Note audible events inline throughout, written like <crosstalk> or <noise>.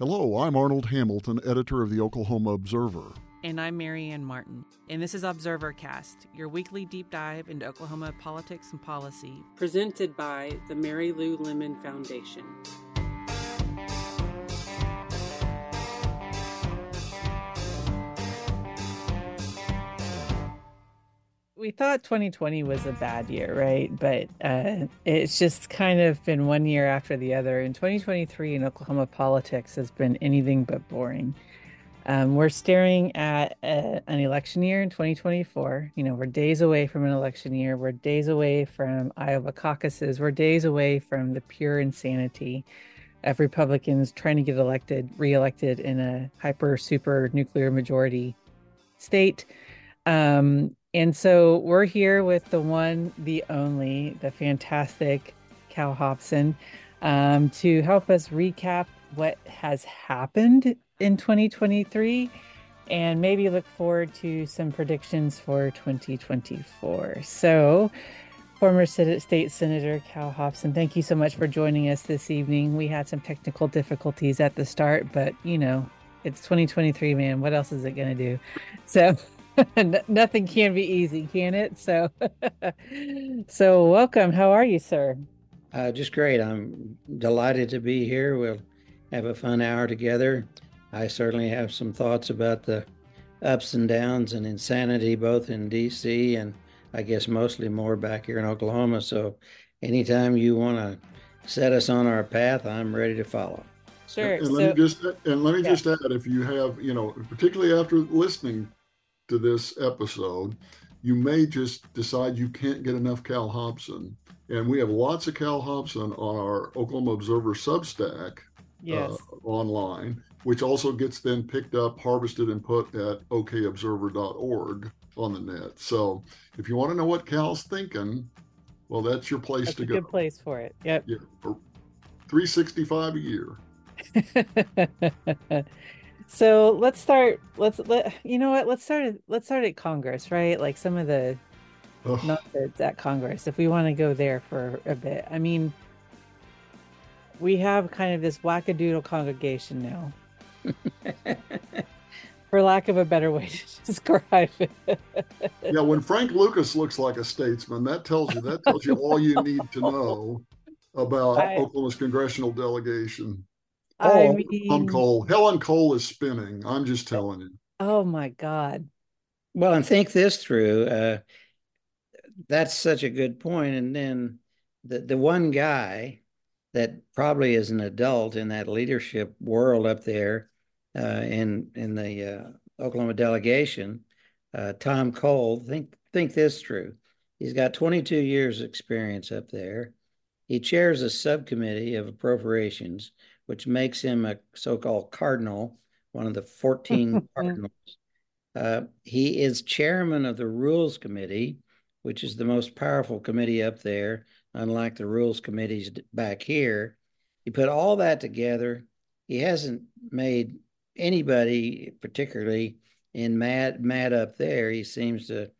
Hello, I'm Arnold Hamilton, editor of the Oklahoma Observer. And I'm Marianne Martin. And this is Observer Cast, your weekly deep dive into Oklahoma politics and policy, presented by the Mary Lou Lemon Foundation. We thought 2020 was a bad year, right? But uh, it's just kind of been one year after the other. And 2023 in Oklahoma politics has been anything but boring. Um, we're staring at a, an election year in 2024. You know, we're days away from an election year. We're days away from Iowa caucuses. We're days away from the pure insanity of Republicans trying to get elected, reelected in a hyper super nuclear majority state. Um, and so we're here with the one, the only, the fantastic Cal Hobson um, to help us recap what has happened in 2023 and maybe look forward to some predictions for 2024. So, former State Senator Cal Hobson, thank you so much for joining us this evening. We had some technical difficulties at the start, but you know, it's 2023, man. What else is it going to do? So, <laughs> <laughs> nothing can be easy, can it? So, <laughs> so welcome. How are you, sir? Uh, just great. I'm delighted to be here. We'll have a fun hour together. I certainly have some thoughts about the ups and downs and insanity, both in D.C. and I guess mostly more back here in Oklahoma. So, anytime you want to set us on our path, I'm ready to follow. Sure. And, and let me just and let me yeah. just add, if you have, you know, particularly after listening to this episode, you may just decide you can't get enough Cal Hobson. And we have lots of Cal Hobson on our Oklahoma Observer Substack yes. uh, online, which also gets then picked up, harvested, and put at okobserver.org on the net. So if you want to know what Cal's thinking, well, that's your place that's to a go. Good place for it. Yep. Yeah, for 365 a year. <laughs> So let's start. Let's let you know what. Let's start. Let's start at Congress, right? Like some of the Ugh. methods at Congress, if we want to go there for a bit. I mean, we have kind of this wackadoodle congregation now, <laughs> for lack of a better way to <laughs> describe it. yeah, when Frank Lucas looks like a statesman, that tells you that tells you all you need to know <laughs> about I, Oklahoma's congressional delegation. I oh, mean, Helen Cole. Helen Cole is spinning. I'm just telling you. Oh my God. Well, and think this through. Uh, that's such a good point. And then the the one guy that probably is an adult in that leadership world up there uh, in in the uh, Oklahoma delegation, uh, Tom Cole. Think think this through. He's got 22 years experience up there. He chairs a subcommittee of appropriations which makes him a so-called cardinal, one of the <laughs> 14 cardinals. Uh, he is chairman of the Rules Committee, which is the most powerful committee up there, unlike the Rules Committees back here. He put all that together, he hasn't made anybody particularly in mad mad up there. He seems to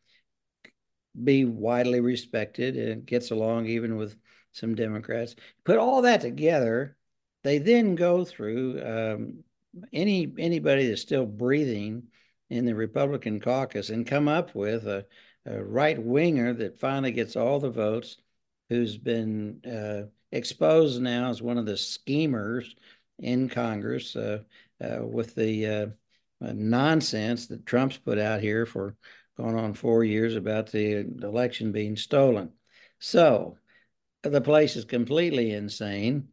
be widely respected and gets along even with some Democrats. Put all that together, they then go through um, any anybody that's still breathing in the Republican caucus and come up with a, a right winger that finally gets all the votes, who's been uh, exposed now as one of the schemers in Congress uh, uh, with the uh, uh, nonsense that Trump's put out here for going on four years about the election being stolen. So the place is completely insane.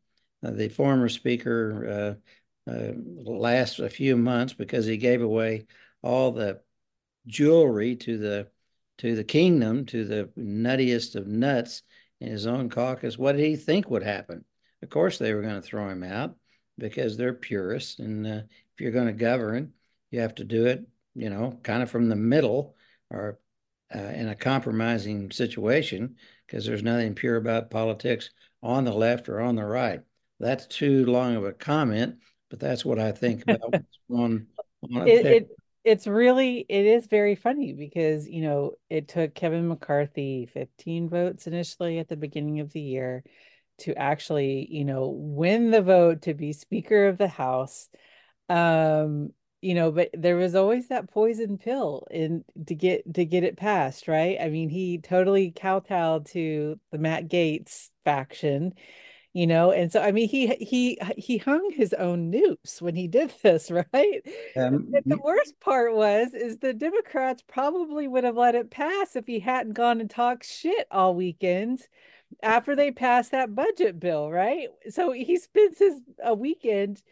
Uh, the former speaker uh, uh, last a few months because he gave away all the jewelry to the to the kingdom, to the nuttiest of nuts in his own caucus. What did he think would happen? Of course, they were going to throw him out because they're purists, and uh, if you're going to govern, you have to do it, you know, kind of from the middle or uh, in a compromising situation because there's nothing pure about politics on the left or on the right that's too long of a comment, but that's what I think about <laughs> on, on it, it, it's really it is very funny because you know it took Kevin McCarthy 15 votes initially at the beginning of the year to actually, you know, win the vote to be Speaker of the House. Um, you know, but there was always that poison pill in to get to get it passed, right? I mean, he totally kowtowed to the Matt Gaetz faction you know and so i mean he he he hung his own noose when he did <laughs> this right? Um, the worst part was is the democrats probably would have let it pass if he hadn't gone and talked shit all weekend after they passed that budget bill right? So he spends his a weekend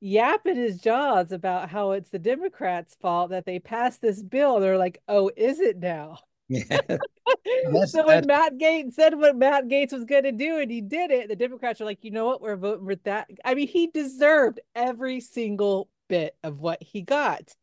yapping his jaws about how it's the democrats fault that they passed this bill. They're like oh is it now <laughs> yeah. so when Matt Gaetz said what Matt Gaetz was going to do and he did it, the Democrats are like, you know what, we're voting for that. I mean, he deserved every single bit of what he got.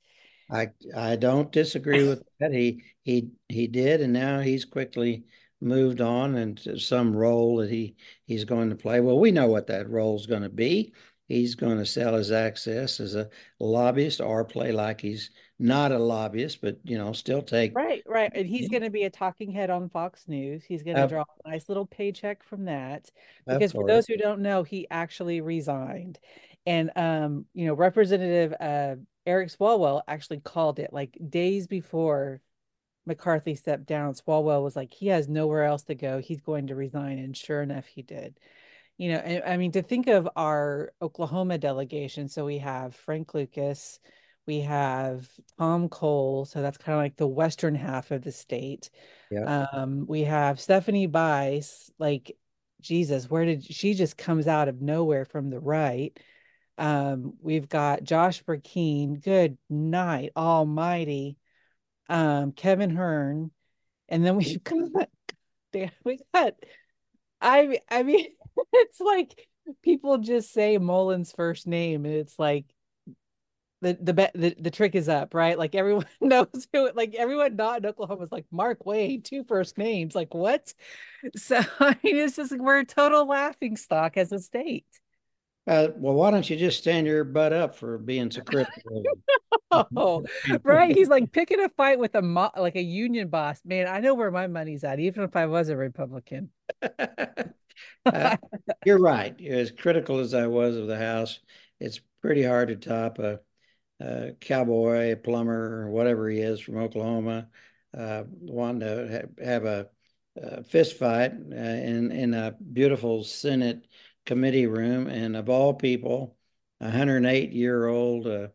I I don't disagree with <sighs> that. He he he did, and now he's quickly moved on into some role that he he's going to play. Well, we know what that role is going to be. He's going to sell his access as a lobbyist or play like he's not a lobbyist, but you know, still take right, right. And he's going to be a talking head on Fox News. He's going to uh, draw a nice little paycheck from that. Because for those who don't know, he actually resigned, and um, you know, Representative uh, Eric Swalwell actually called it like days before McCarthy stepped down. Swalwell was like, he has nowhere else to go. He's going to resign, and sure enough, he did. You know, I mean, to think of our Oklahoma delegation, so we have Frank Lucas we have Tom Cole, so that's kind of like the western half of the state. Yeah. Um, we have Stephanie Bice, like Jesus, where did she just comes out of nowhere from the right? Um, we've got Josh Brecheen, good night, almighty. Um, Kevin Hern, and then we've <laughs> got damn, we got I I mean <laughs> it's like people just say Mullin's first name and it's like the the the the trick is up, right? Like everyone <laughs> knows who like everyone not in Oklahoma was like Markwayne, two first names. Like what? So <laughs> I mean it's just like we're a total laughing stock as a state. Uh, well, why don't you just stand your butt up for being so critical? <laughs> oh, right. He's like picking a fight with a mo- like a union boss. Man, I know where my money's at, even if I was a Republican. uh, you're right. As critical as I was of the House, it's pretty hard to top a uh, cowboy, plumber, or whatever he is from Oklahoma, uh, wanting to ha- have a, a, fist fight uh, in in a beautiful Senate committee room, and of all people, a 108 year old uh,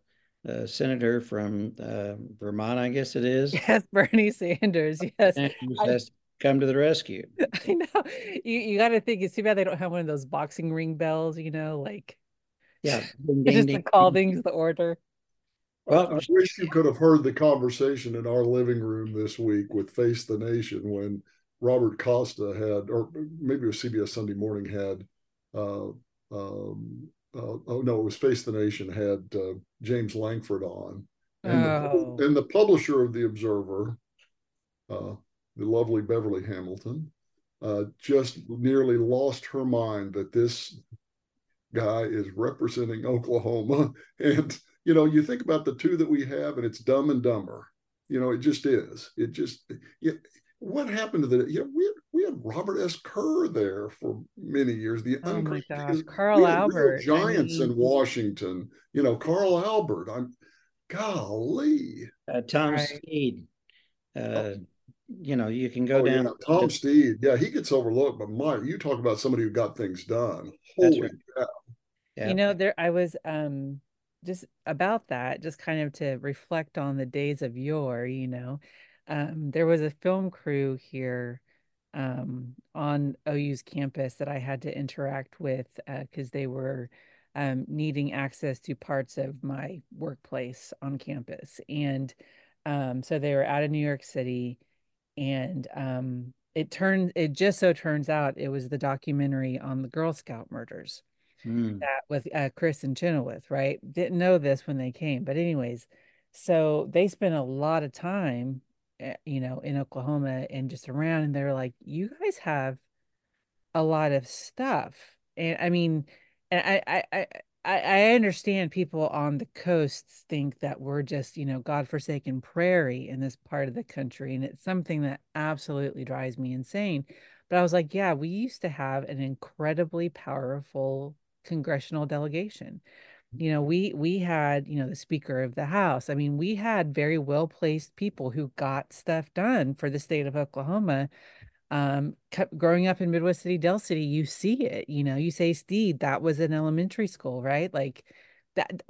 uh, senator from uh, Vermont, I guess it is. <laughs> Yes, Bernie Sanders. <laughs> Yes, Sanders I, has come to the rescue. <laughs> I know. You you got to think it's too bad they don't have one of those boxing ring bells. You know, like yeah, ding, ding, just ding, to call things the order. Well, I wish you could have heard the conversation in our living room this week with Face the Nation when Robert Costa had, or maybe it was CBS Sunday Morning had, uh, um, uh, oh no, it was Face the Nation had uh, James Lankford on, and, oh. the, and the publisher of the Observer, uh, the lovely Beverly Hamilton, uh, just nearly lost her mind that this guy is representing Oklahoma <laughs> and you know, you think about the two that we have, and it's Dumb and Dumber. You know, it just is. It just. Yeah, what happened to the? You know, we had, we had Robert S. Kerr there for many years. The oh my gosh, Carl Albert, giants I mean... in Washington. You know, Carl Albert. I'm, golly. Uh, Tom right. Steed. Uh, oh. You know, you can go oh, down. Yeah. Tom Steed, yeah, he gets overlooked, but my, you talk about somebody who got things done. Holy right. cow! Yeah. You know, there I was um just about that, just kind of to reflect on the days of yore, you know. Um, there was a film crew here um, on OU's campus that I had to interact with because uh, they were um, needing access to parts of my workplace on campus. And um, so they were out of New York City. And um, it turned, it just so turns out it was the documentary on the Girl Scout murders mm. that with uh, Chris and Chenoweth, right? Didn't know this when they came, but anyways, so they spent a lot of time, eh, you know, in Oklahoma and just around, and they're like, "You guys have a lot of stuff," and I mean, and I, I, I. I, understand people on the coasts think that we're just, you know, godforsaken prairie in this part of the country. And it's something that absolutely drives me insane. But I was like, yeah, we used to have an incredibly powerful congressional delegation. You know, we we had, you know, the Speaker of the House. I mean, we had very well-placed people who got stuff done for the state of Oklahoma. Um, kept growing up in Midwest City, Del City, you see it, you know, you say Steed, that was an elementary school, right? Like that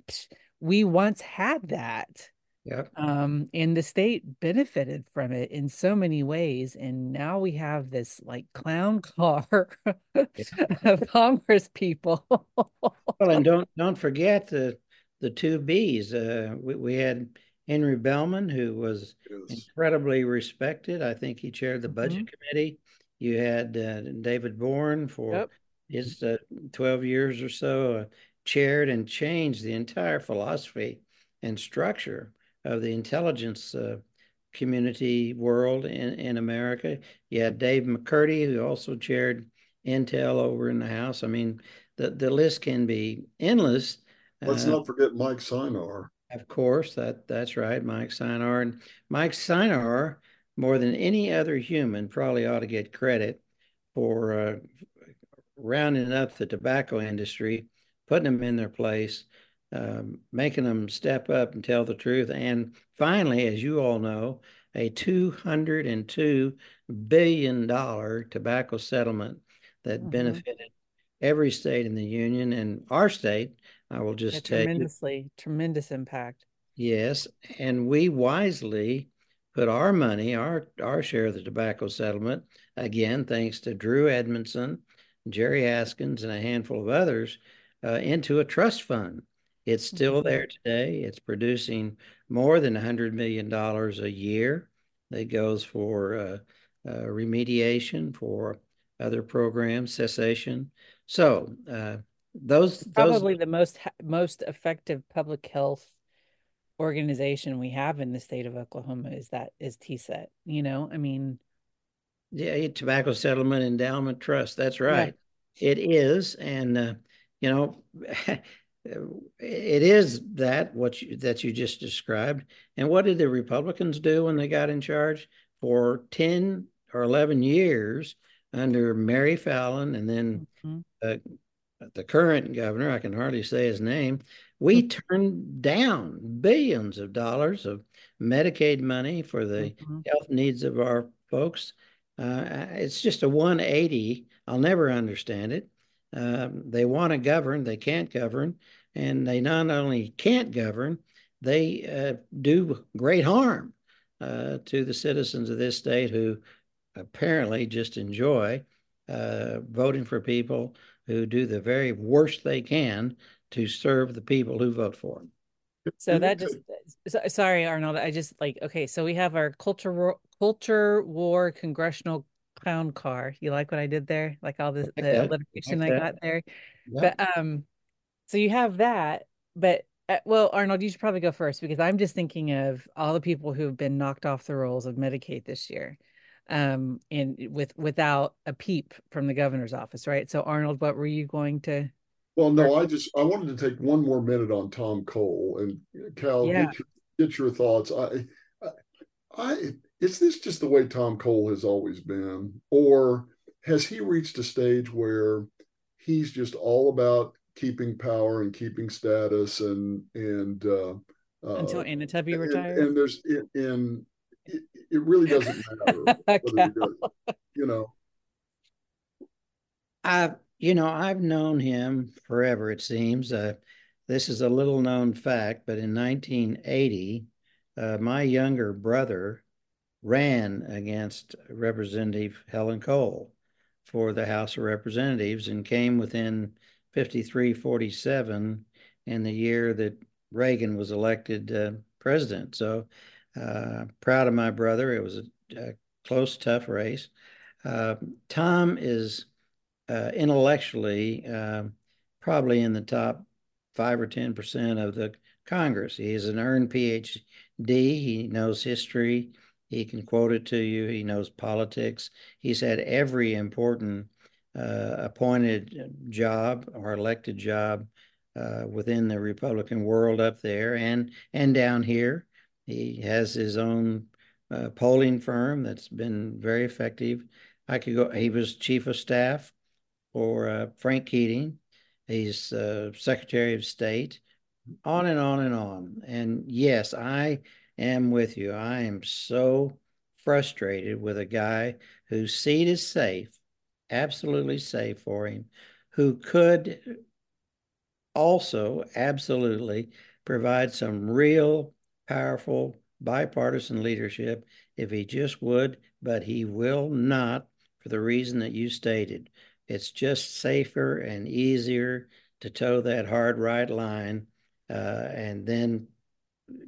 we once had that. Yeah. Um, and the state benefited from it in so many ways. And now we have this like clown <laughs> car of Congress people. well, and <laughs> don't don't forget the the two B's. Uh, we, we had Henry Bellmon, who was yes. incredibly respected. I think he chaired the budget mm-hmm. committee. You had uh, David Boren for yep. his uh, 12 years or so, uh, chaired and changed the entire philosophy and structure of the intelligence uh, community world in, in America. You had Dave McCurdy, who also chaired Intel over in the House. I mean, the, the list can be endless. Let's uh, not forget Mike Synar. Of course, that that's right, Mike Synar. And Mike Synar, more than any other human, probably ought to get credit for uh, rounding up the tobacco industry, putting them in their place, um, making them step up and tell the truth. And finally, as you all know, a $202 billion tobacco settlement that mm-hmm. benefited every state in the union and our state. I will just yeah, take tremendously, tremendous impact. Yes. And we wisely put our money, our, our share of the tobacco settlement, again, thanks to Drew Edmondson, Jari Askins, and a handful of others, uh, into a trust fund it's still mm-hmm. there today. It's producing more than $100 million a year that goes for uh, uh, remediation, for other programs, cessation. So uh, those probably those... the most most effective public health organization we have in the state of Oklahoma is that is TSET. You know, I mean, yeah, Tobacco Settlement Endowment Trust. That's right. Yeah. It is, and uh, you know. <laughs> it is that what you, that you just described. And what did the Republicans do when they got in charge for ten or eleven years under Mary Fallin and then mm-hmm. uh, the current governor? I can hardly say his name. We mm-hmm. turned down billions of dollars of Medicaid money for the mm-hmm. health needs of our folks. Uh, it's just a 180. I'll never understand it. Um, they want to govern, they can't govern, and they not only can't govern, they uh, do great harm uh, to the citizens of this state who apparently just enjoy uh, voting for people who do the very worst they can to serve the people who vote for them. So that just sorry, Arnold. I just like okay. So we have our culture culture war congressional clown car. You like what I did there? Like all the, the alliteration I got there. Yeah. But um, so you have that, but uh, well, Arnold, you should probably go first because I'm just thinking of all the people who've been knocked off the rolls of Medicaid this year, um, and with without a peep from the governor's office, right? So, Arnold, what were you going to? Well, no, I just I wanted to take one more minute on Tom Cole and Cal. Yeah. Get, your, get your thoughts. I, I, I is this just the way Tom Cole has always been, or has he reached a stage where he's just all about keeping power and keeping status and and uh, uh, until Tubby retires. And, there's and it, it really doesn't <laughs> matter you know. I you know I've known him forever. It seems. Uh, this is a little known fact, but in 1980, uh, my younger brother ran against Representative Helen Cole for the House of Representatives and came within 5347 in the year that Reagan was elected uh, president. So uh, proud of my brother. It was a, a close, tough race. Uh, Tom is uh, intellectually uh, probably in the top five or 10% of the Congress. He is an earned PhD. He knows history. He can quote it to you. He knows politics. He's had every important uh, appointed job or elected job uh, within the Republican world up there and and down here. He has his own uh, polling firm that's been very effective. I could go. He was chief of staff for uh, Frank Keating. He's uh, Secretary of State. On and on and on. And yes, I am with you. I am so frustrated with a guy whose seat is safe, absolutely safe for him, who could also absolutely provide some real powerful bipartisan leadership if he just would, but he will not for the reason that you stated. It's just safer and easier to toe that hard right line uh, and then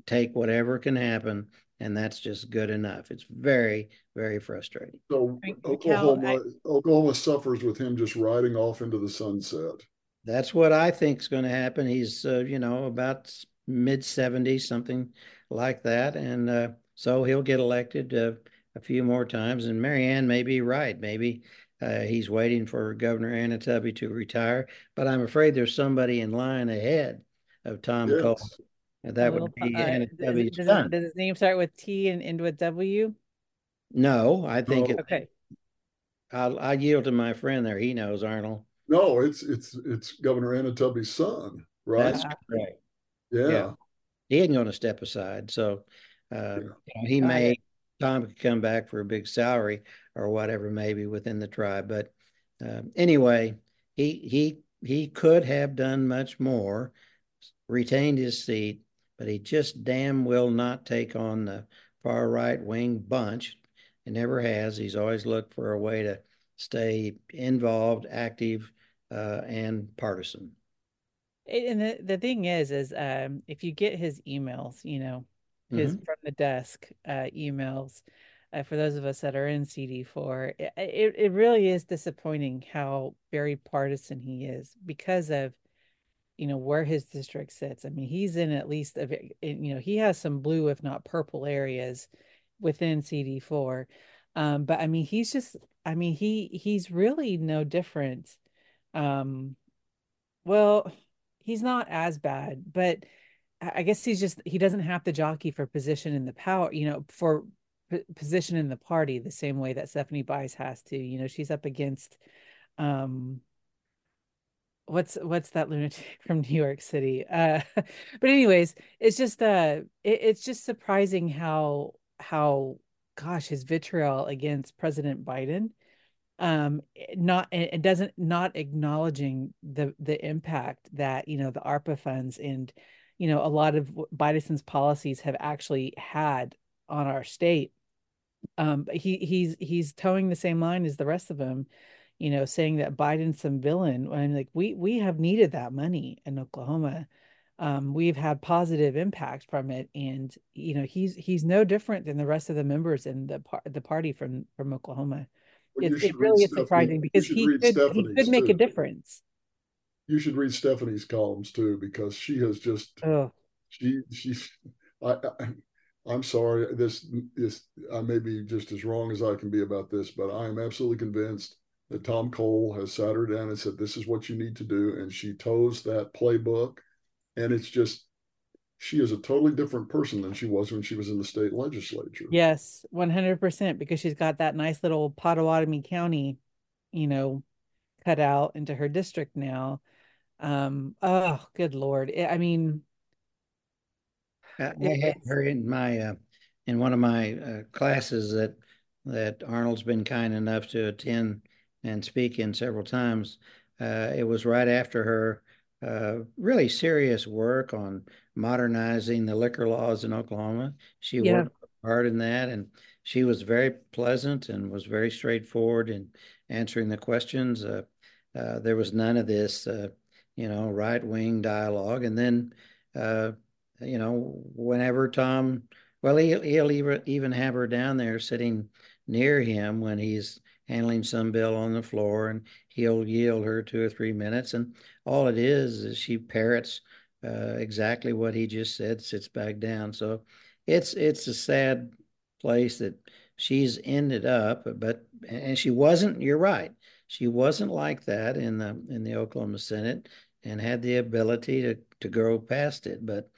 take whatever can happen. And that's just good enough. It's very, very frustrating. So Oklahoma, I, Oklahoma suffers with him just riding off into the sunset. That's what I think is going to happen. He's, uh, you know, about mid 70s, something like that. And uh, so he'll get elected uh, a few more times. And Marianne may be right. Maybe uh, he's waiting for Governor Tubby to retire. But I'm afraid there's somebody in line ahead of Tom yes. Cole. And that would be uh, does, does, does, his name start with T and end with W? No, I think. Oh. It, okay. I'll, i yield to my friend there. He knows Arnold. No, it's it's it's Governor Tubby's son, right? That's right. Yeah. yeah. He ain't going to step aside. So uh, yeah. you know, he may Tom could come back for a big salary or whatever, maybe within the tribe. But uh, anyway, he he he could have done much more, retained his seat, but he just damn will not take on the far right wing bunch. He never has. He's always looked for a way to stay involved, active, uh, and partisan. And the, the thing is, is um, if you get his emails, you know, his mm-hmm. from the desk uh, emails, uh, for those of us that are in CD4, it, it, it really is disappointing how very partisan he is because of, you know, where his district sits. I mean, he's in at least, a, you know, he has some blue, if not purple areas within CD4. Um, but I mean, he's just, I mean, he he's really no different. Um, well, he's not as bad, but I guess he's just he doesn't have to jockey for position in the power, you know, for p- position in the party the same way that Stephanie Bice has to. You know, she's up against um what's what's that lunatic <laughs> from New York City. Uh <laughs> but anyways, it's just uh it, it's just surprising how how gosh his vitriol against President Biden um not it doesn't not acknowledging the the impact that you know the ARPA funds and you know a lot of Biden's policies have actually had on our state um he he's he's towing the same line as the rest of them you know saying that Biden's some villain and like we we have needed that money in Oklahoma um, we've had positive impact from it and you know he's he's no different than the rest of the members in the par- the party from from Oklahoma well, it, it really is surprising because he could, he could make too. a difference. You should read Stephanie's columns too, because she has just oh. she she's I, I I'm sorry. This this I may be just as wrong as I can be about this, but I am absolutely convinced that Tom Cole has sat her down and said, "This is what you need to do," and she toes that playbook, and it's just she is a totally different person than she was when she was in the state legislature. Yes, 100% because she's got that nice little Pottawatomie County, you know, cut out into her district now. Um oh, good lord. I mean I, I had her in my uh, in one of my uh, classes that that Arnold's been kind enough to attend and speak in several times. Uh, it was right after her uh, really serious work on modernizing the liquor laws in Oklahoma. She yeah. worked hard in that, and she was very pleasant and was very straightforward in answering the questions. Uh, uh, there was none of this, uh, you know, right wing dialogue. And then, uh, you know, whenever Tom, well, he'll, he'll even have her down there sitting near him when he's handling some bill on the floor, and he'll yield her two or three minutes. And all it is is she parrots uh, exactly what he just said, sits back down. So it's it's a sad place that she's ended up, but and she wasn't. You're right. She wasn't like that in the in the Oklahoma Senate and had the ability to to grow past it. But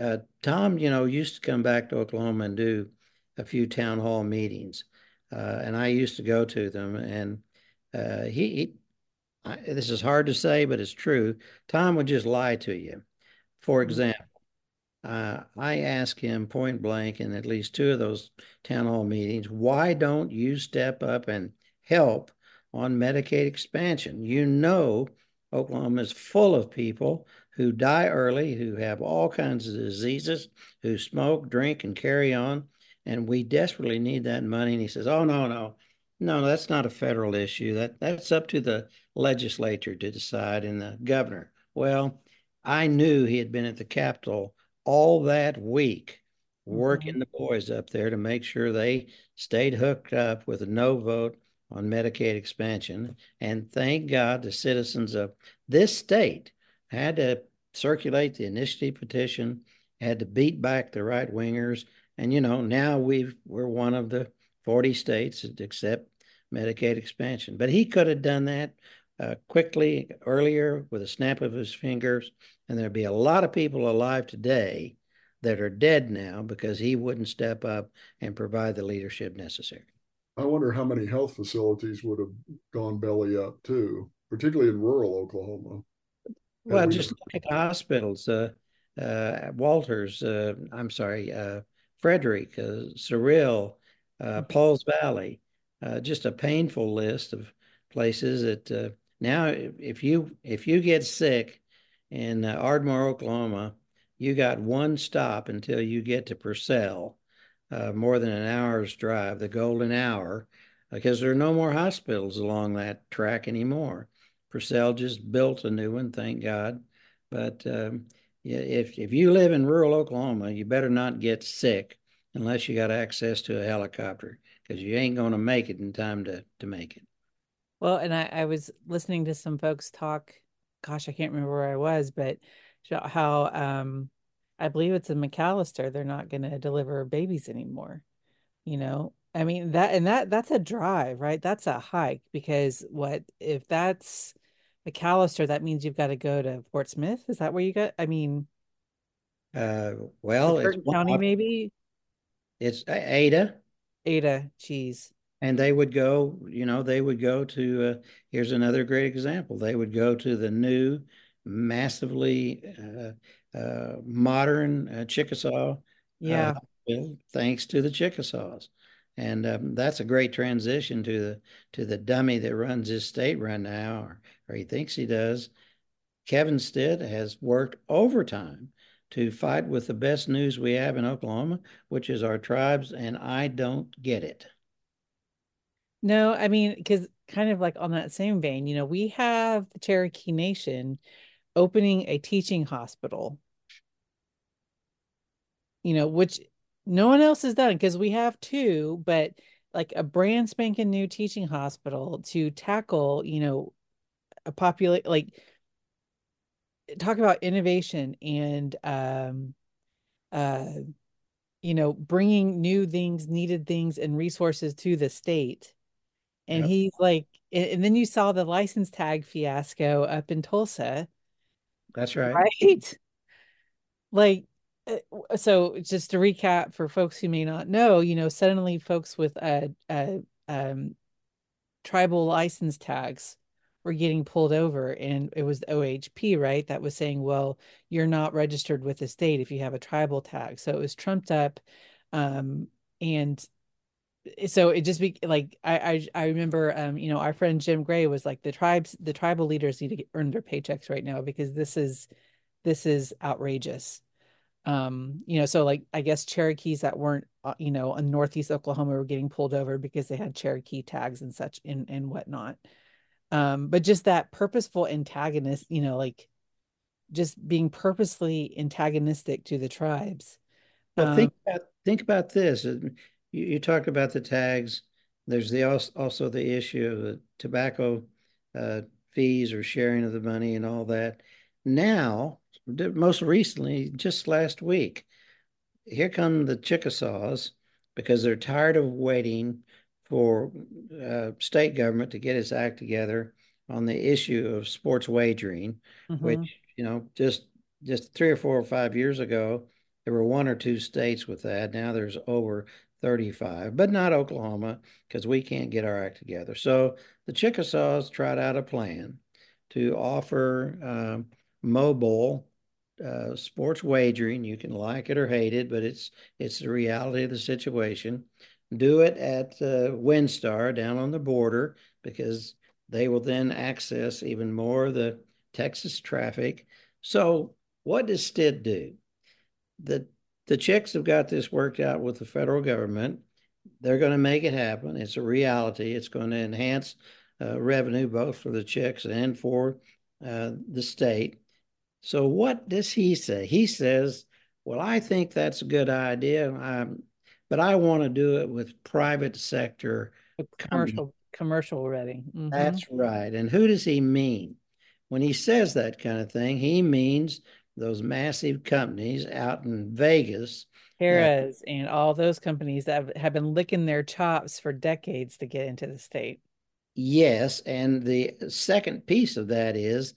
uh, Tom, you know, used to come back to Oklahoma and do a few town hall meetings. Uh, and I used to go to them. And uh, he, he I, this is hard to say, but it's true. Tom would just lie to you. For mm-hmm. example, uh, I asked him point blank in at least two of those town hall meetings, why don't you step up and help on Medicaid expansion? You know, Oklahoma is full of people who die early, who have all kinds of diseases, who smoke, drink, and carry on. And we desperately need that money. And he says, Oh, no, no, no, that's not a federal issue. That That's up to the legislature to decide and the governor. Well, I knew he had been at the Capitol all that week working mm-hmm. the boys up there to make sure they stayed hooked up with a no vote on Medicaid expansion. And thank God the citizens of this state had to circulate the initiative petition, had to beat back the right wingers. And, you know, now we've, we're one of the 40 states that accept Medicaid expansion. But he could have done that uh, quickly earlier with a snap of his fingers and there'd be a lot of people alive today that are dead now because he wouldn't step up and provide the leadership necessary. I wonder how many health facilities would have gone belly up too, particularly in rural Oklahoma. Well, just look at hospitals. Uh, uh, Walters, uh, I'm sorry, uh, Frederick, uh, uh, mm-hmm. Pauls Valley. just a painful list of places that now, if you if you get sick in uh, Ardmore, Oklahoma, you got one stop until you get to Purcell, uh, more than an hour's drive, the golden hour, because there are no more hospitals along that track anymore. Purcell just built a new one, thank God. But um, if if you live in rural Oklahoma, you better not get sick unless you got access to a helicopter, because you ain't going to make it in time to to make it. Well, and I, I was listening to some folks talk gosh, I can't remember where I was, but how um I believe it's in McAlester. they're not going to deliver babies anymore. You know, I mean that and that that's a drive, right? That's a hike because what if that's McAlester, that means you've got to go to Fort Smith. Is that where you got? I mean, uh, well, it's County, maybe. It's Ada. Ada, geez and they would go you know they would go to uh, here's another great example they would go to the new massively uh, uh, modern uh, chickasaw uh, yeah thanks to the chickasaws and um, that's a great transition to the to the dummy that runs this state right now or, or he thinks he does kevin stitt has worked overtime to fight with the best news we have in oklahoma which is our tribes and i don't get it. No, I mean, because kind of like on that same vein, you know, we have the Cherokee Nation opening a teaching hospital, you know, which no one else has done because we have two, but like a brand spanking new teaching hospital to tackle, you know, a populate like talk about innovation and um uh you know bringing new things needed things and resources to the state and yep. he's like and then you saw the license tag fiasco up in Tulsa. That's right. Right? <laughs> Like uh, so just to recap for folks who may not know, you know, suddenly folks with a, a um, tribal license tags were getting pulled over and it was the OHP, right? That was saying, well, you're not registered with the state if you have a tribal tag. So it was trumped up. Um, and so it just be like I, I I remember um you know our friend Jim Gray was like the tribes the tribal leaders need to get, earn their paychecks right now because this is this is outrageous um you know so like I guess Cherokees that weren't uh, you know in northeast Oklahoma were getting pulled over because they had Cherokee tags and such and and whatnot um but just that purposeful antagonist you know like just being purposely antagonistic to the tribes well um, think about think about this you, you talked about the tags. There's the also the issue of the tobacco uh, fees or sharing of the money and all that. Now, most recently, just last week, here come the Chickasaws because they're tired of waiting for uh, state government to get its act together on the issue of sports wagering, mm-hmm. which you know just just three or four or five years ago there were one or two states with that. Now there's over 35, but not Oklahoma because we can't get our act together. So the Chickasaws tried out a plan to offer uh, mobile uh, sports wagering. You can like it or hate it, but it's it's the reality of the situation. Do it at uh, WinStar down on the border because they will then access even more of the Texas traffic. So what does Stitt do? The the chicks have got this worked out with the federal government. They're going to make it happen. It's a reality. It's going to enhance uh, revenue both for the chicks and for uh, the state. So what does he say? He says, "Well, I think that's a good idea, um, but I want to do it with private sector commercial commercial ready." Mm-hmm. That's right. And who does he mean? When he says that kind of thing, he means those massive companies out in Vegas. Harrah's uh, and all those companies that have, have been licking their chops for decades to get into the state. Yes, and the second piece of that is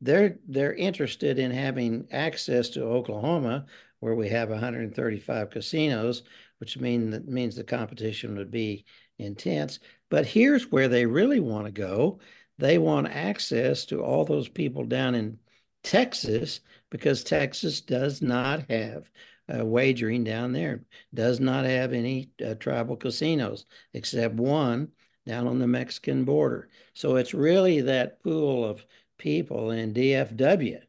they're they're interested in having access to Oklahoma, where we have 135 casinos, which mean that means the competition would be intense. But here's where they really want to go. They want access to all those people down in Texas because Texas does not have uh, wagering down there, does not have any uh, tribal casinos except one down on the Mexican border. So it's really that pool of people in DFW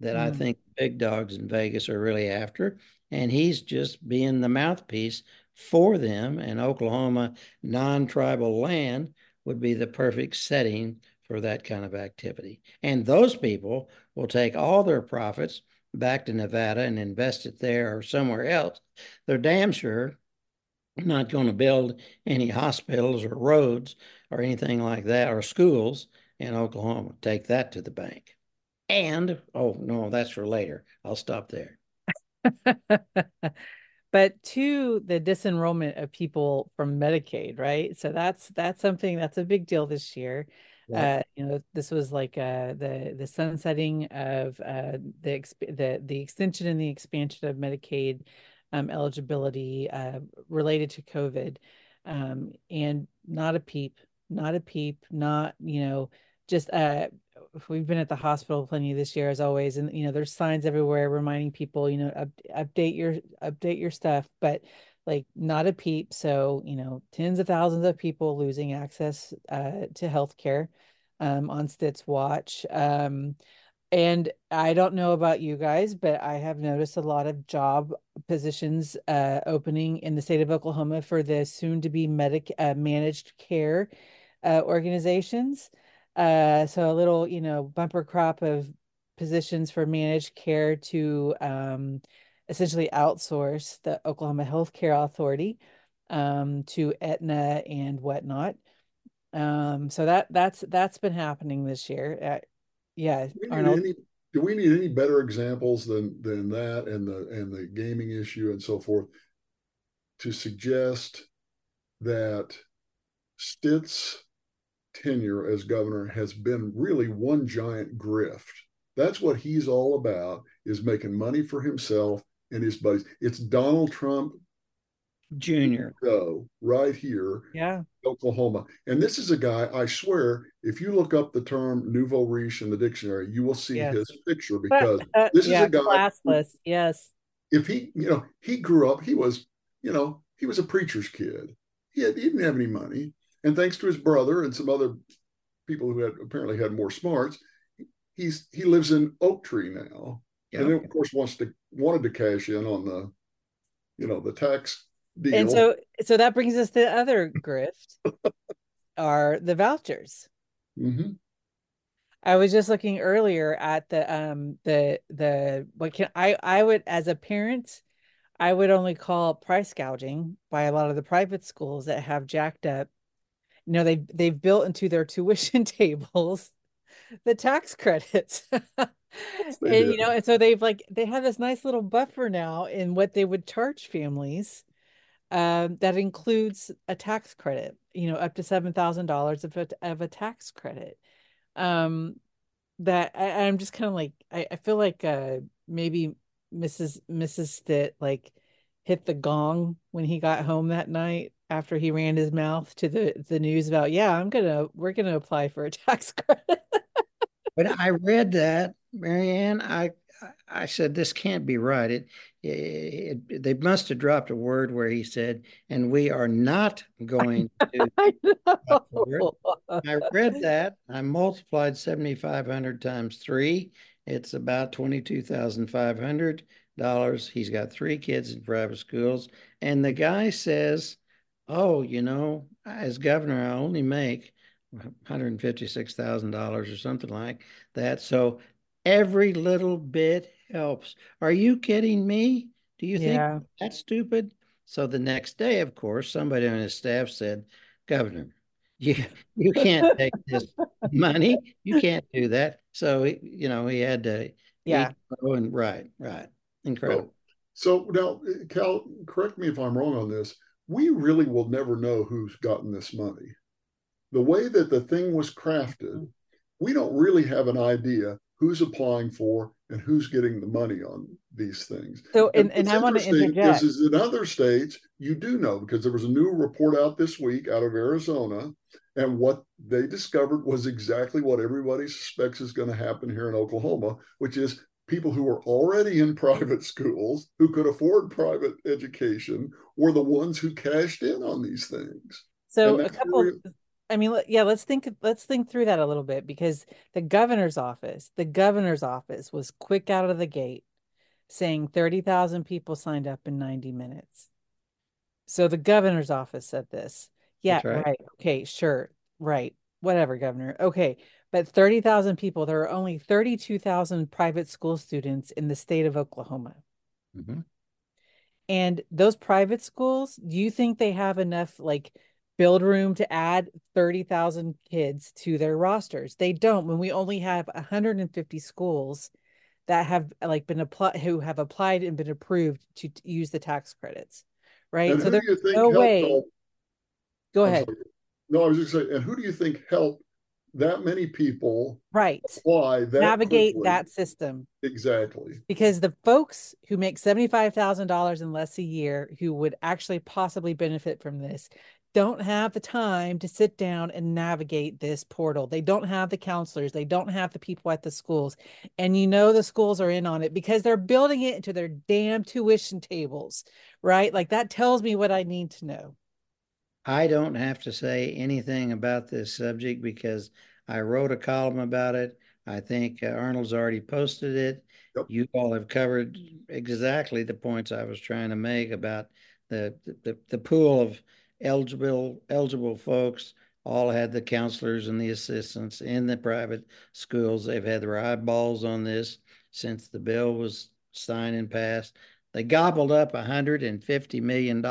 that mm. I think big dogs in Vegas are really after. And he's just being the mouthpiece for them. And Oklahoma, non tribal land, would be the perfect setting for that kind of activity. And those people will take all their profits back to Nevada and invest it there or somewhere else. They're damn sure not going to build any hospitals or roads or anything like that or schools in Oklahoma. Take that to the bank. And oh no, that's for later. I'll stop there. <laughs> but to the disenrollment of people from Medicaid, right? So that's that's something that's a big deal this year. Uh, you know, this was like uh, the the sunsetting of uh, the the the extension and the expansion of Medicaid um, eligibility uh, related to COVID, um, and not a peep, not a peep, not you know just uh we've been at the hospital plenty this year as always and you know there's signs everywhere reminding people you know up, update your update your stuff but like not a peep. So you know tens of thousands of people losing access uh, to healthcare um, on Stitt's watch um, and i don't know about you guys but i have noticed a lot of job positions uh, opening in the state of oklahoma for the soon to be medic uh, managed care uh, organizations uh, so a little, you know, bumper crop of positions for managed care to um, essentially outsource the Oklahoma Healthcare Authority um, to Aetna and whatnot. Um, so that that's that's been happening this year. Uh, yeah, do we, any, do we need any better examples than than that and the and the gaming issue and so forth to suggest that Stitt's tenure as governor has been really one giant grift. That's what he's all about is making money for himself and his buddies. It's Donald Trump Jr. Go right here, yeah, Oklahoma. And this is a guy. I swear, if you look up the term nouveau riche in the dictionary, you will see yes. his picture because uh, this yeah, is a guy classless. Who, yes. If he, you know, he grew up. He was, you know, he was a preacher's kid. He, had, he didn't have any money. And thanks to his brother and some other people who had apparently had more smarts, he's he lives in Oak Tree now. Yeah. And then of course wants to wanted to cash in on the, you know, the tax deal. And so so that brings us to the other grift <laughs> are the vouchers. Mm-hmm. I was just looking earlier at the um the the what can I I would as a parent I would only call price gouging by a lot of the private schools that have jacked up you know they they've built into their tuition <laughs> tables the tax credits. <laughs> And you know and so they've like they have this nice little buffer now in what they would charge families um, that includes a tax credit you know up to seven thousand dollars of a, of a tax credit. Um that I, i'm just kind of like I, I feel like uh maybe mrs mrs stitt like hit the gong when he got home that night after he ran his mouth to the the news about yeah i'm gonna we're gonna apply for a <laughs> tax credit. When i read that marianne i i said this can't be right. It, it, it, they must have dropped a word where he said and we are not going <laughs> to I, I read that i multiplied 7500 times three it's about 22500 dollars. He's got three kids in private schools and the guy says oh, you know, as governor, I only make $156,000 or something like that. So every little bit helps. Are you kidding me? Do you think that's stupid? So the next day, of course, somebody on his staff said, Governor, you you can't <laughs> take this money. You can't do that. So you know he had to yeah. And right, right, incredible. So, so now, Cal, correct me if I'm wrong on this we really will never know who's gotten this money. The way that the thing was crafted, mm-hmm. we don't really have an idea who's applying for and who's getting the money on these things. So, and, and, and I want to interject. Is, is in other states, you do know because there was a new report out this week out of Arizona, and what they discovered was exactly what everybody suspects is going to happen here in Oklahoma, which is people who were already in <laughs> private schools who could afford private education were the ones who cashed in on these things. So a couple really... i mean yeah let's think let's think through that a little bit because the governor's office the governor's office was quick out of the gate saying 30,000 people signed up in 90 minutes. So the governor's office said this. Yeah right. right. Okay sure. Right. Whatever governor. Okay but 30,000 people, there are only 32,000 private school students in the state of Oklahoma. Mm-hmm. And those private schools, do you think they have enough like build room to add 30,000 kids to their rosters? They don't when we only have 150 schools that have like been applied who have applied and been approved to, to use the tax credits. Right. And so there's no way. Go I'm ahead. Sorry. No, I was just saying, and who do you think helped that many people right. apply that navigate quickly. that system. Exactly. Because the folks who make $75000 and less a year who would actually possibly benefit from this don't have the time to sit down and navigate this portal. They don't have the counselors. They don't have the people at the schools. And you know the schools are in on it because they're building it into their damn tuition tables right? Like that tells me what i need to know I don't have to say anything about this subject because I wrote a column about it. I think uh, Arnold's already posted it. Yep. You all have covered exactly the points I was trying to make about the the, the pool of eligible eligible folks all had the counselors and the assistants in the private schools. They've had their eyeballs on this since the bill was signed and passed. They gobbled up $150 million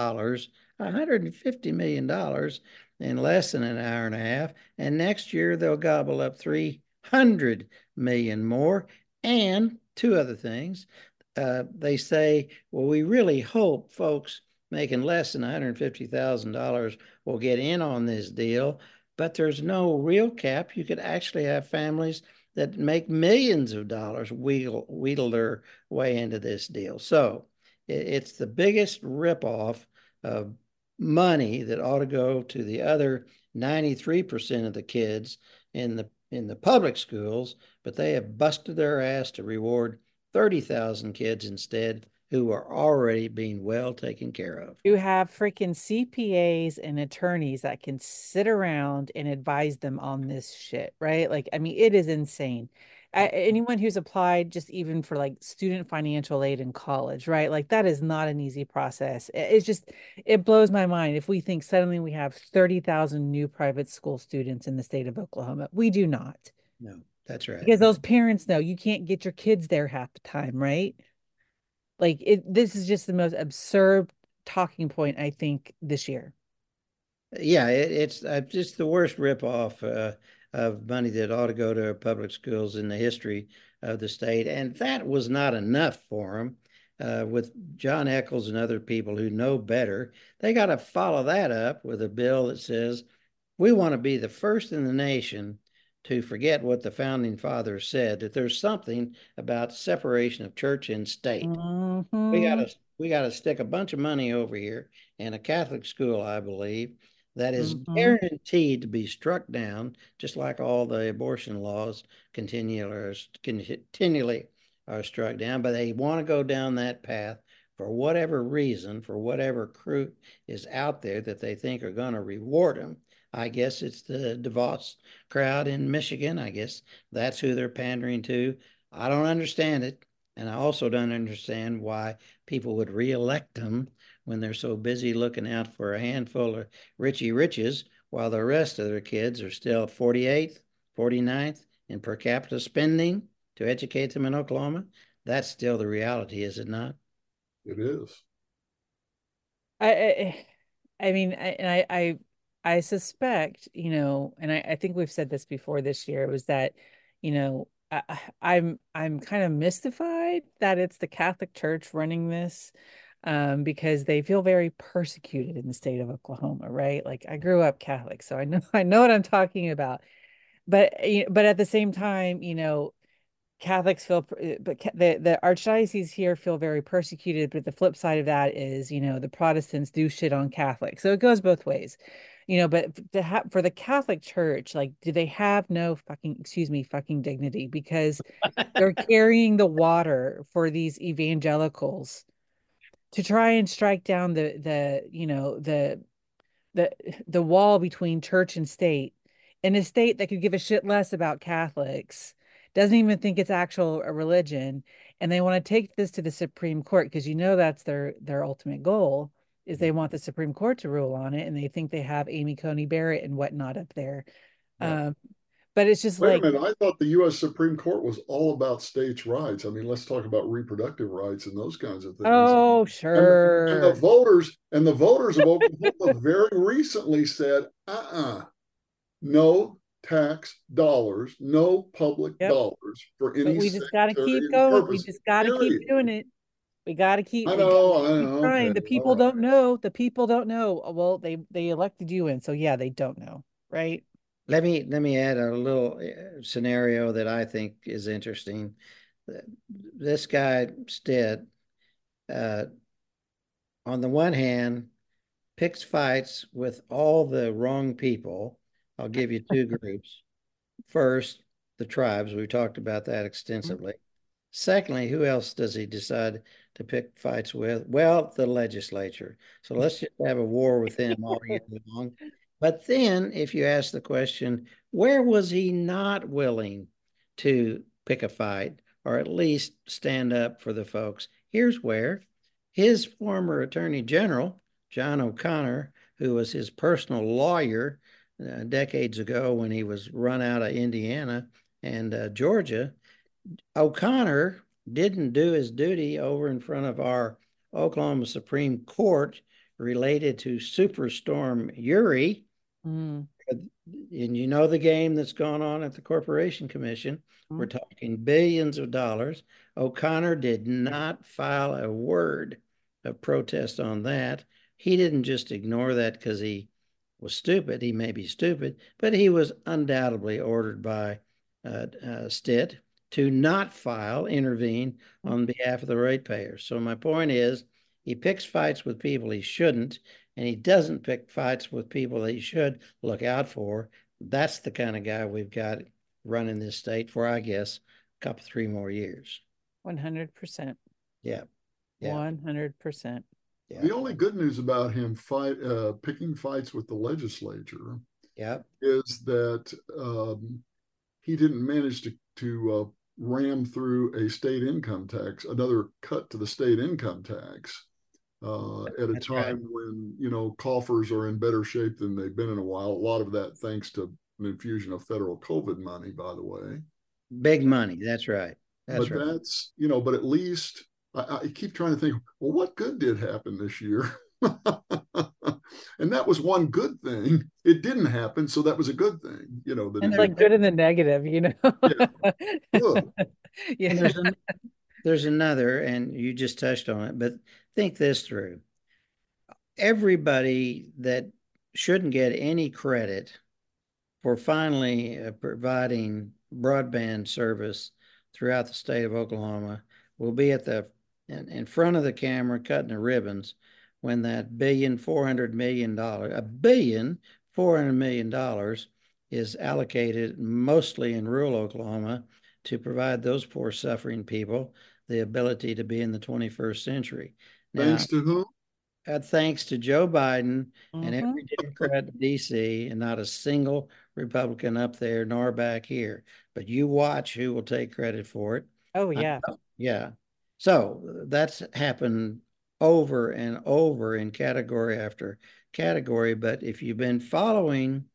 $150 million in less than an hour and a half. And next year they'll gobble up 300 million more. And two other things. Uh, they say, well, we really hope folks making less than $150,000 will get in on this deal, but there's no real cap. You could actually have families that make millions of dollars wheedle, wheedle their way into this deal. So it's the biggest ripoff of money that ought to go to the other 93% of the kids in the in the public schools, but they have busted their ass to reward 30,000 kids instead who are already being well taken care of. You have freaking CPAs and attorneys that can sit around and advise them on this shit, right? Like, I mean, it is insane anyone who's applied just even for like student financial aid in college right? Like that is not an easy process. It's just it blows my mind if we think suddenly we have 30,000 new private school students in the state of Oklahoma. We do not. No that's right. Because those parents know you can't get your kids there half the time right? Like it this is just the most absurd talking point i think this year. Yeah it, it's uh, just the worst ripoff uh of money that ought to go to public schools in the history of the state. And that was not enough for them. Uh, with Jon Echols and other people who know better, they got to follow that up with a bill that says we want to be the first in the nation to forget what the founding fathers said that there's something about separation of church and state. Mm-hmm. We got to we got to stick a bunch of money over here in a Catholic school, I believe, that is Mhm. guaranteed to be struck down, just like all the abortion laws continually continually are struck down. But they want to go down that path for whatever reason, for whatever crew is out there that they think are going to reward them. I guess it's the DeVos crowd in Michigan. I guess that's who they're pandering to. I don't understand it. And I also don't understand why people would reelect them when they're so busy looking out for a handful of Richie Riches while the rest of their kids are still 48th, 49th in per capita spending to educate them in Oklahoma. That's still the reality, is it not? It is. I, I, I mean, I, and I, I, I suspect, you know, and I, I think we've said this before this year was that, you know, I, I'm, I'm kind of mystified that it's the Catholic Church running this, um, because they feel very persecuted in the state of Oklahoma, right? Like I grew up Catholic, so I know, <laughs> I know what I'm talking about. But, but at the same time, you know, Catholics feel, uh, but the the archdiocese here feel very persecuted. But the flip side of that is, you know, the Protestants do shit on Catholics, so it goes both ways, you know. But to have for the Catholic Church, like, do they have no fucking, excuse me, fucking dignity because <laughs> they're carrying the water for these evangelicals to try and strike down the the you know the the the wall between church and state in a state that could give a shit less about Catholics doesn't even think it's actual a religion and they want to take this to the supreme court because you know that's their their ultimate goal is they want the supreme court to rule on it and they think they have amy coney barrett and whatnot up there Yeah. um but it's just Wait like a minute. I thought the U.S. Supreme Court was all about states' rights. I mean, let's talk about reproductive rights and those kinds of things. oh sure and the voters and the voters of <laughs> Oklahoma very recently said, "Uh-uh, no tax dollars, no public Yep. dollars for any." but we just got to keep going we just got to keep doing it we got to keep I know, gotta I know, trying okay, the people right. don't know the people don't know well they they elected you in so yeah they don't know right Let me let me add a little uh, scenario that I think is interesting. This guy Stitt, uh, on the one hand, picks fights with all the wrong people. I'll give you two groups. First, the tribes. We talked about that extensively. Secondly, who else does he decide to pick fights with? Well, the legislature. So let's just have a war with them all year long. But then, if you ask the question, where was he not willing to pick a fight or at least stand up for the folks? Here's where his former attorney general, John O'Connor, who was his personal lawyer uh, decades ago when he was run out of Indiana and uh, Georgia, O'Connor didn't do his duty over in front of our Oklahoma Supreme Court related to Superstorm Uri. Mm. And you know the game that's gone on at the Corporation Commission. We're talking billions of dollars. O'Connor did not file a word of protest on that. He didn't just ignore that because he was stupid. He may be stupid, but he was undoubtedly ordered by uh, uh, Stitt to not file, intervene on behalf of the ratepayers. So my point is, he picks fights with people he shouldn't, and he doesn't pick fights with people that he should look out for. That's the kind of guy we've got running this state for, I guess, a couple, three more years. 100% Yeah. Yeah. 100% Yeah. The only good news about him fight uh, picking fights with the legislature Yeah. is that um, he didn't manage to to uh, ram through a state income tax, another cut to the state income tax, uh, at a time right. when you know coffers are in better shape than they've been in a while. A lot of that thanks to an infusion of federal COVID money, by the way. Big money. That's right. That's but right. that's you know, but at least I, I keep trying to think, well, what good did happen this year? <laughs> and that was one good thing. It didn't happen, so that was a good thing. You know, that it's it like good and the negative you know <laughs> Good. yeah And there's, an, there's another, and you just touched on it, but think this through. Everybody that shouldn't get any credit for finally uh, providing broadband service throughout the state of Oklahoma. We'll be at the in, in front of the camera cutting the ribbons when that billion four hundred million dollar a billion four hundred million dollars is allocated mostly in rural Oklahoma to provide those poor suffering people the ability to be in the 21st century. Thanks to whom? Uh, thanks to Joe Biden mm-hmm. and every Democrat in DC, and not a single Republican up there nor back here. But you watch who will take credit for it. Oh yeah, yeah. So that's happened over and over in category after category. But if you've been following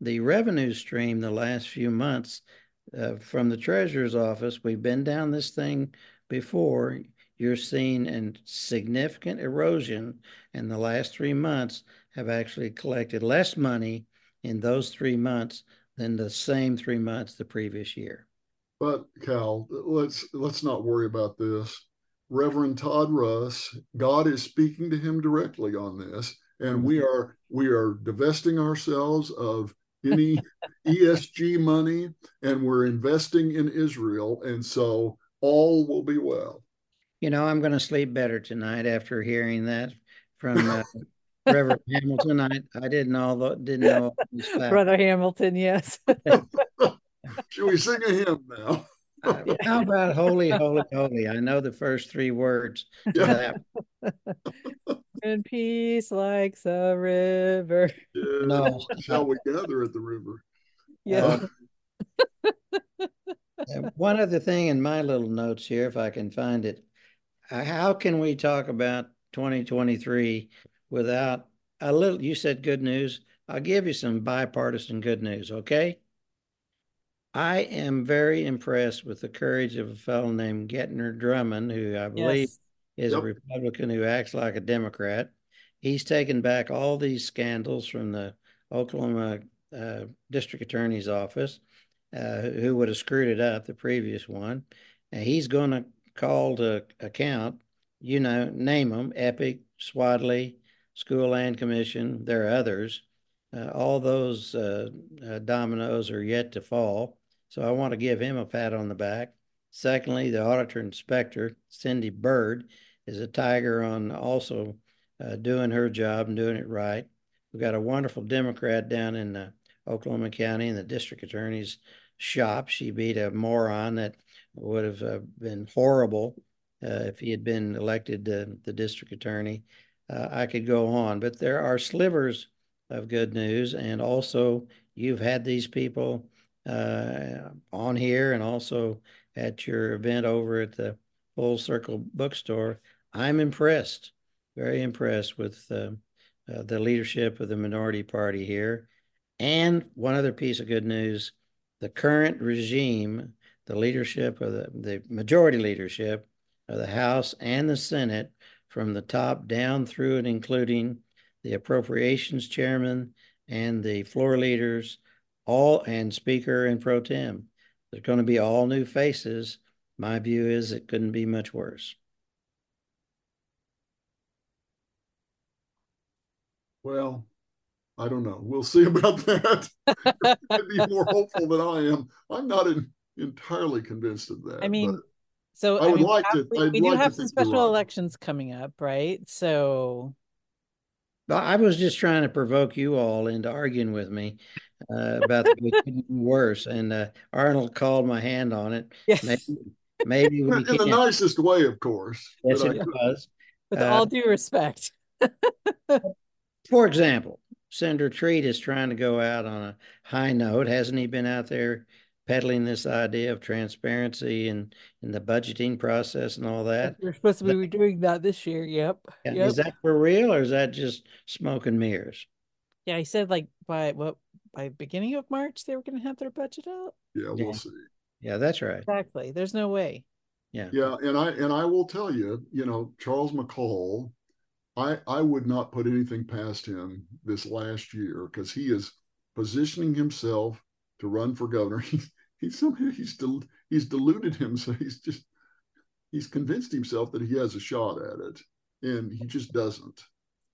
the revenue stream the last few months uh, from the treasurer's office, we've been down this thing before. You're seeing a significant erosion, and the last three months have actually collected less money in those three months than the same three months the previous year. But Cal, let's let's not worry about this. Reverend Todd Russ, God is speaking to him directly on this, and we mm-hmm. are we are divesting ourselves of any <laughs> ESG money, and we're investing in Israel, and so all will be well. You know, I'm going to sleep better tonight after hearing that from uh, <laughs> Reverend Hamilton. I, I didn't know didn't know Brother Hamilton. Yes. <laughs> Should we sing a hymn now? uh, how about holy, holy, holy? I know the first three words. Yeah. and <laughs> peace like the river. Yeah, no. Shall we gather at the river? Yeah. Uh, one other thing in my little notes here, if I can find it. Uh, how can we talk about 2023 without a little? You said good news. I'll give you some bipartisan good news, okay? I am very impressed with the courage of a fellow named Gentner Drummond, who I believe yes. is yep. a Republican who acts like a Democrat. He's taken back all these scandals from the Oklahoma uh, District Attorney's Office, uh, who would have screwed it up, the previous one. And he's going to call to account, you know, name them Epic, Swadley, School Land Commission, there are others. Uh, all those uh, uh, dominoes are yet to fall. So I want to give him a pat on the back. Secondly, the auditor inspector, Cindy Byrd, is a tiger on also uh, doing her job and doing it right. We've got a wonderful Democrat down in Oklahoma County and the district attorney's shop. She beat a moron that would have uh, been horrible uh, if he had been elected the district attorney. Uh, I could go on, but there are slivers of good news. And also, you've had these people uh, on here and also at your event over at the Full Circle Bookstore. I'm impressed, very impressed with uh, uh, the leadership of the minority party here. And one other piece of good news the current regime, the leadership of the, the majority leadership of the House and the Senate, from the top down through and including the appropriations chairman and the floor leaders, all and speaker and pro tem. There's going to be all new faces. My view is it couldn't be much worse. Well, I don't know. We'll see <laughs> about that. <laughs> Be more hopeful than I am. I'm not in, entirely convinced of that. I mean, so I, I would mean, like we have, to. We, we do like have some special right. elections coming up, right? So I was just trying to provoke you all into arguing with me uh, about the <laughs> worse, and uh, Arnold called my hand on it. Yes. Maybe, maybe we in can. the nicest way, of course. Yes, it I, was. With uh, all due respect. for example, Senator Treat is trying to go out on a high note. Hasn't he been out there peddling this idea of transparency and in the budgeting process and all that. You're supposed to be doing that this year. Yep. Yeah, yep. Is that for real or is that just smoke and mirrors? Yeah, he said like by what by beginning of March they were going to have their budget out. Yeah, we'll yeah. see. Yeah, that's right. Exactly. There's no way. Yeah. Yeah, and I and I will tell you, you know, Charles McCall, I I would not put anything past him this last year because he is positioning himself to run for governor. <laughs> he's somehow he's del- he's deluded him so he's just he's convinced himself that he has a shot at it and he just doesn't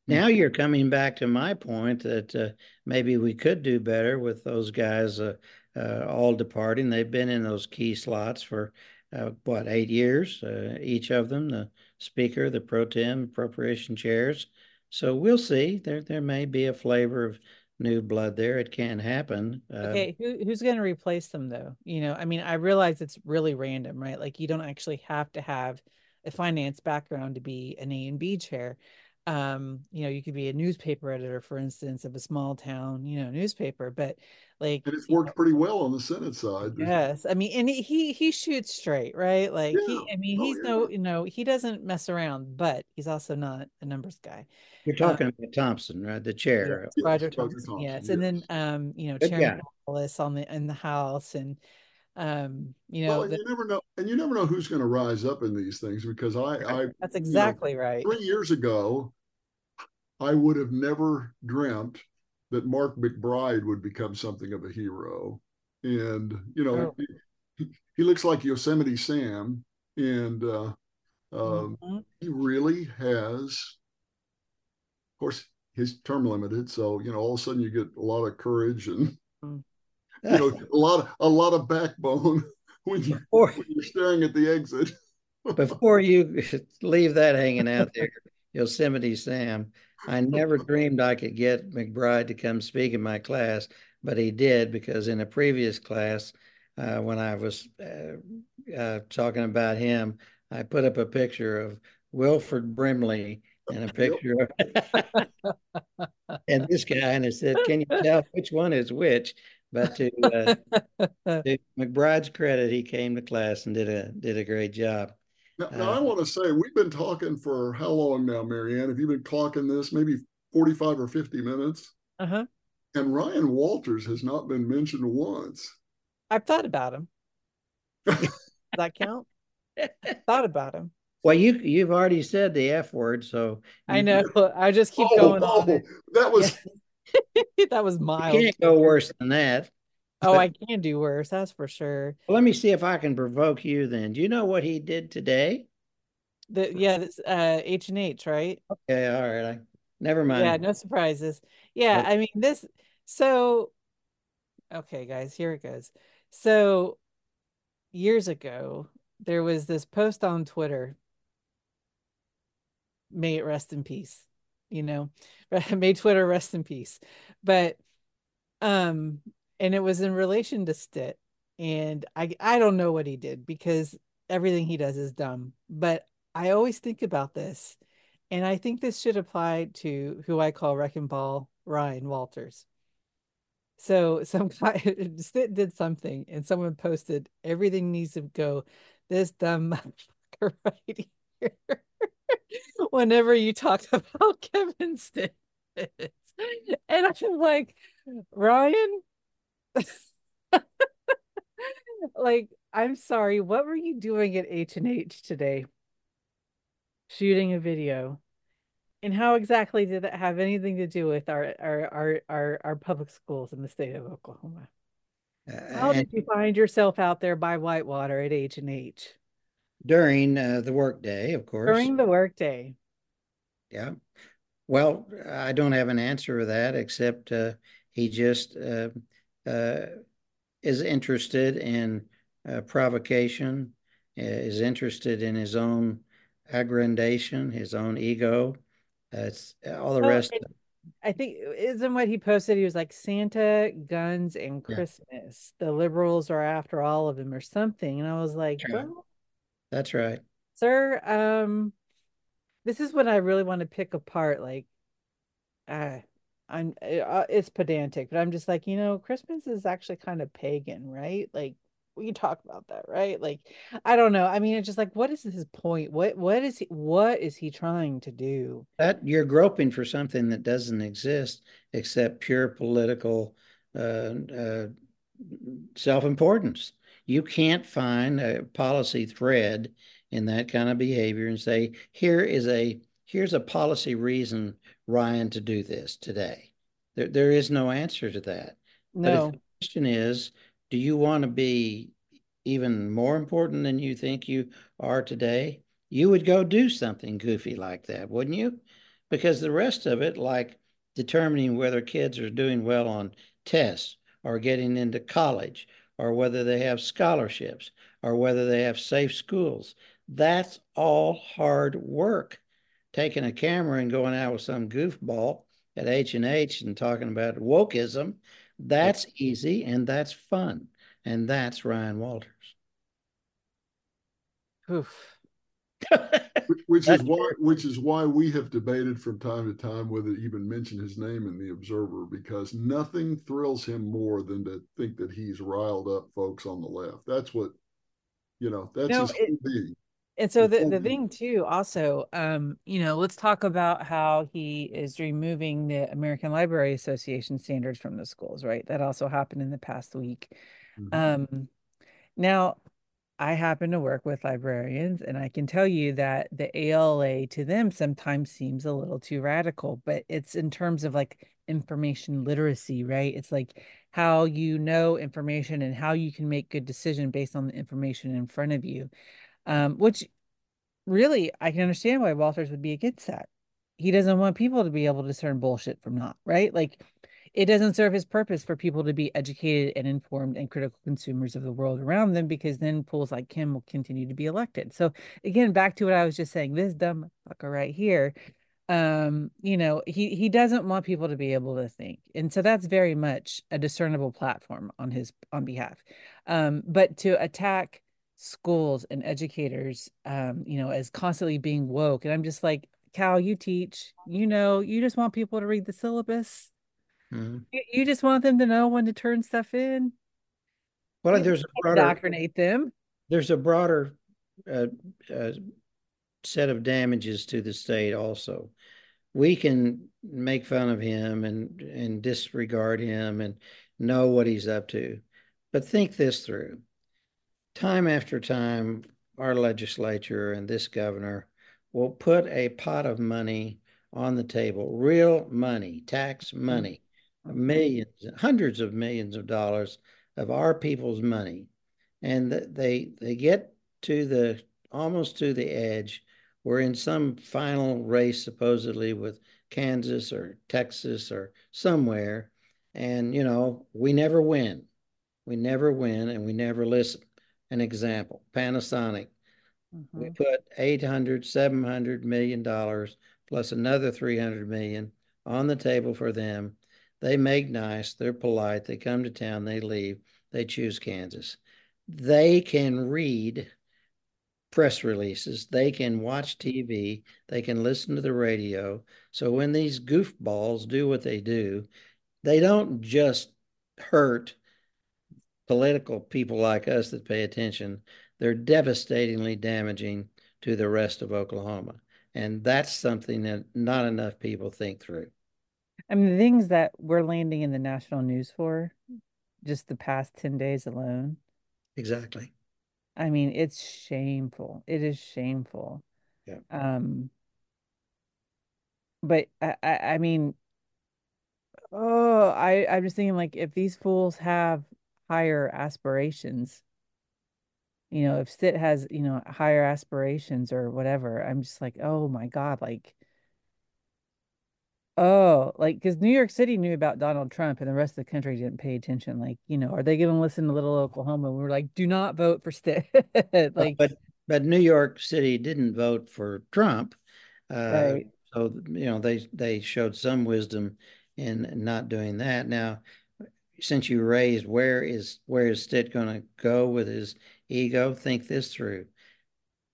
now you're coming back to my point that uh, maybe we could do better with those guys uh, uh, all departing. They've been in those key slots for uh, what eight years, uh, each of them, the speaker, the pro tem, appropriation chairs. So we'll see. There there may be a flavor of new blood there. It can happen. Um, okay, Who, who's going to replace them though? You know, I mean, I realize it's really random, right? Like you don't actually have to have a finance background to be an A and B chair um you know you could be a newspaper editor for instance of a small town you know newspaper but like and it's worked know, pretty well on the senate side yes i mean and he he shoots straight right like yeah. he i mean oh, he's yeah. no you know he doesn't mess around but he's also not a numbers guy you're um, talking um, about thompson right the chair yes, roger, yes, thompson, thompson yes. yes. and then um you know chairman Wallace on the in the house and um you know well, the, you never know and you never know who's going to rise up in these things because i i that's exactly you know, right three years ago i would have never dreamt that mark mcbride would become something of a hero and you know oh. he, he, looks like yosemite sam and uh um, mm-hmm. he really has of course his term limited so you know all of a sudden you get a lot of courage and mm you know, a lot of a lot of backbone <laughs> when, you, before, when you're staring at the exit. <laughs> before you <laughs> leave that hanging out there, Yosemite Sam, I never dreamed I could get McBride to come speak in my class, but he did because in a previous class, uh, when I was uh, uh, talking about him, I put up a picture of Wilford Brimley and a picture of <laughs> and this guy, and I said, "Can you tell which one is which?" But to, uh, <laughs> to McBride's credit, he came to class and did a did a great job. Now, now uh, I want to say we've been talking for how long now, Marianne? Have you been clocking this? Maybe forty five or fifty minutes. Uh huh. And Ryan Walters has not been mentioned once. I've thought about him. Does that count? <laughs> thought about him. Well, you you've already said the F word, so I know. <laughs> I just keep oh, going oh, on. That was <laughs> that was mild. You can't go worse than that. Oh, I can do worse. That's for sure. Let me see if I can provoke you. Then, do you know what he did today? The yeah, this uh H and H, right? Okay, all right. I, never mind. Yeah, no surprises. Yeah. I mean this. So, okay, guys, here it goes. So, years ago, there was this post on Twitter. May it rest in peace you know <laughs> may twitter rest in peace but um and it was in relation to Stitt and i i don't know what he did because everything he does is dumb but i always think about this and i think this should apply to who i call wrecking ball ryan walters so <laughs> some guy Stitt did something and someone posted everything needs to go this dumb <laughs> motherfucker right here <laughs> whenever you talk about Kevin Stitt. And I'm like, Ryan, <laughs> like, I'm sorry, what were you doing at H and H today? Shooting a video. And how exactly did that have anything to do with our our our our, our public schools in the state of Oklahoma? Uh, how did you find yourself out there by Whitewater at H and H? During uh, the workday, of course. During the workday. Yeah. Well, I don't have an answer for that except uh, he just uh, is interested in uh, provocation, uh, is interested in his own aggrandation, his own ego. it's all the oh, rest. I think isn't what he posted. He was like Santa, guns, and Christmas. Yeah. The liberals are after all of them, or something. And I was like, That's right. Well, That's right. sir. Um, this is what I really want to pick apart. Like, uh, I'm uh, it's pedantic, but I'm just like, you know, Christmas is actually kind of pagan, right? Like we talk about that, right? Like, I don't know. I mean, it's just like, what is his point? What what is he what is he trying to do? That you're groping for something that doesn't exist except pure political uh, uh, self-importance. You can't find a policy thread in that kind of behavior and say, here is a here's a policy reason, Ryan, to do this today. There, there is no answer to that. No. But if the question is, do you want to be even more important than you think you are today? You would go do something goofy like that, wouldn't you? because the rest of it, like determining whether kids are doing well on tests or getting into college or whether they have scholarships or whether they have safe schools, that's all hard work. Taking a camera and going out with some goofball at H and H and talking about wokeism, that's easy and that's fun. And that's Ryan Walters. Oof. <laughs> which is why which is why we have debated from time to time whether to even mention his name in the observer because nothing thrills him more than to think that he's riled up folks on the left that's what you know that's no, his it, being and so the, the thing too also um you know let's talk about how he is removing the american library association standards from the schools right that also happened in the past week mm-hmm. um now I happen to work with librarians, and I can tell you that the ALA to them sometimes seems a little too radical, but it's in terms of like information literacy, right? It's like how you know information and how you can make good decision based on the information in front of you. Um, which really I can understand why Walters would be against that. He doesn't want people to be able to discern bullshit from not, right? Like it doesn't serve his purpose for people to be educated and informed and critical consumers of the world around them because then fools like him will continue to be elected. So again, back to what I was just saying, this dumb fucker right here, um, you know, he he doesn't want people to be able to think. And so that's very much a discernible platform on his on behalf. Um, but to attack schools and educators um, you know, as constantly being woke, and I'm just like, Cal, you teach, you know, you just want people to read the syllabus Mm-hmm. You, you, just want them to know when to turn stuff in. Well, you there's a broader indoctrinate them. There's a broader uh, uh, set of damages to the state. Also, we can make fun of him and and disregard him and know what he's up to, but think this through. Time after time, our legislature and this governor will put a pot of money on the table, real money, tax mm-hmm. money, millions, hundreds of millions of dollars of our people's money, and they they get to the almost to the edge. We're in some final race, supposedly with Kansas or Texas or somewhere, and you know we never win. We never win, and we never listen. An example: Panasonic. Mm-hmm. We put 800, 700 million dollars plus another 300 million on the table for them they make nice, they're polite, they come to town, they leave, they choose Kansas. They can read press releases, they can watch TV, they can listen to the radio. So when these goofballs do what they do, they don't just hurt political people like us that pay attention, they're devastatingly damaging to the rest of Oklahoma. And that's something that not enough people think through. I mean, the things that we're landing in the national news for just the past 10 days alone. Exactly. I mean, it's shameful. It is shameful. Yeah. Um, but I, I, I mean, oh, I, I'm just thinking like if these fools have higher aspirations, you know, if Stitt has, you know, higher aspirations or whatever, I'm just like, oh my God, like Oh, like because New York City knew about Donald Trump and the rest of the country didn't pay attention. Like, you know, are they going to listen to Little Oklahoma? We were like, do not vote for Stitt. <laughs> like, but but New York City didn't vote for Trump. Uh, right. So you know they they showed some wisdom in not doing that. Now, since you raised where is where is Stitt going to go with his ego? Think this through.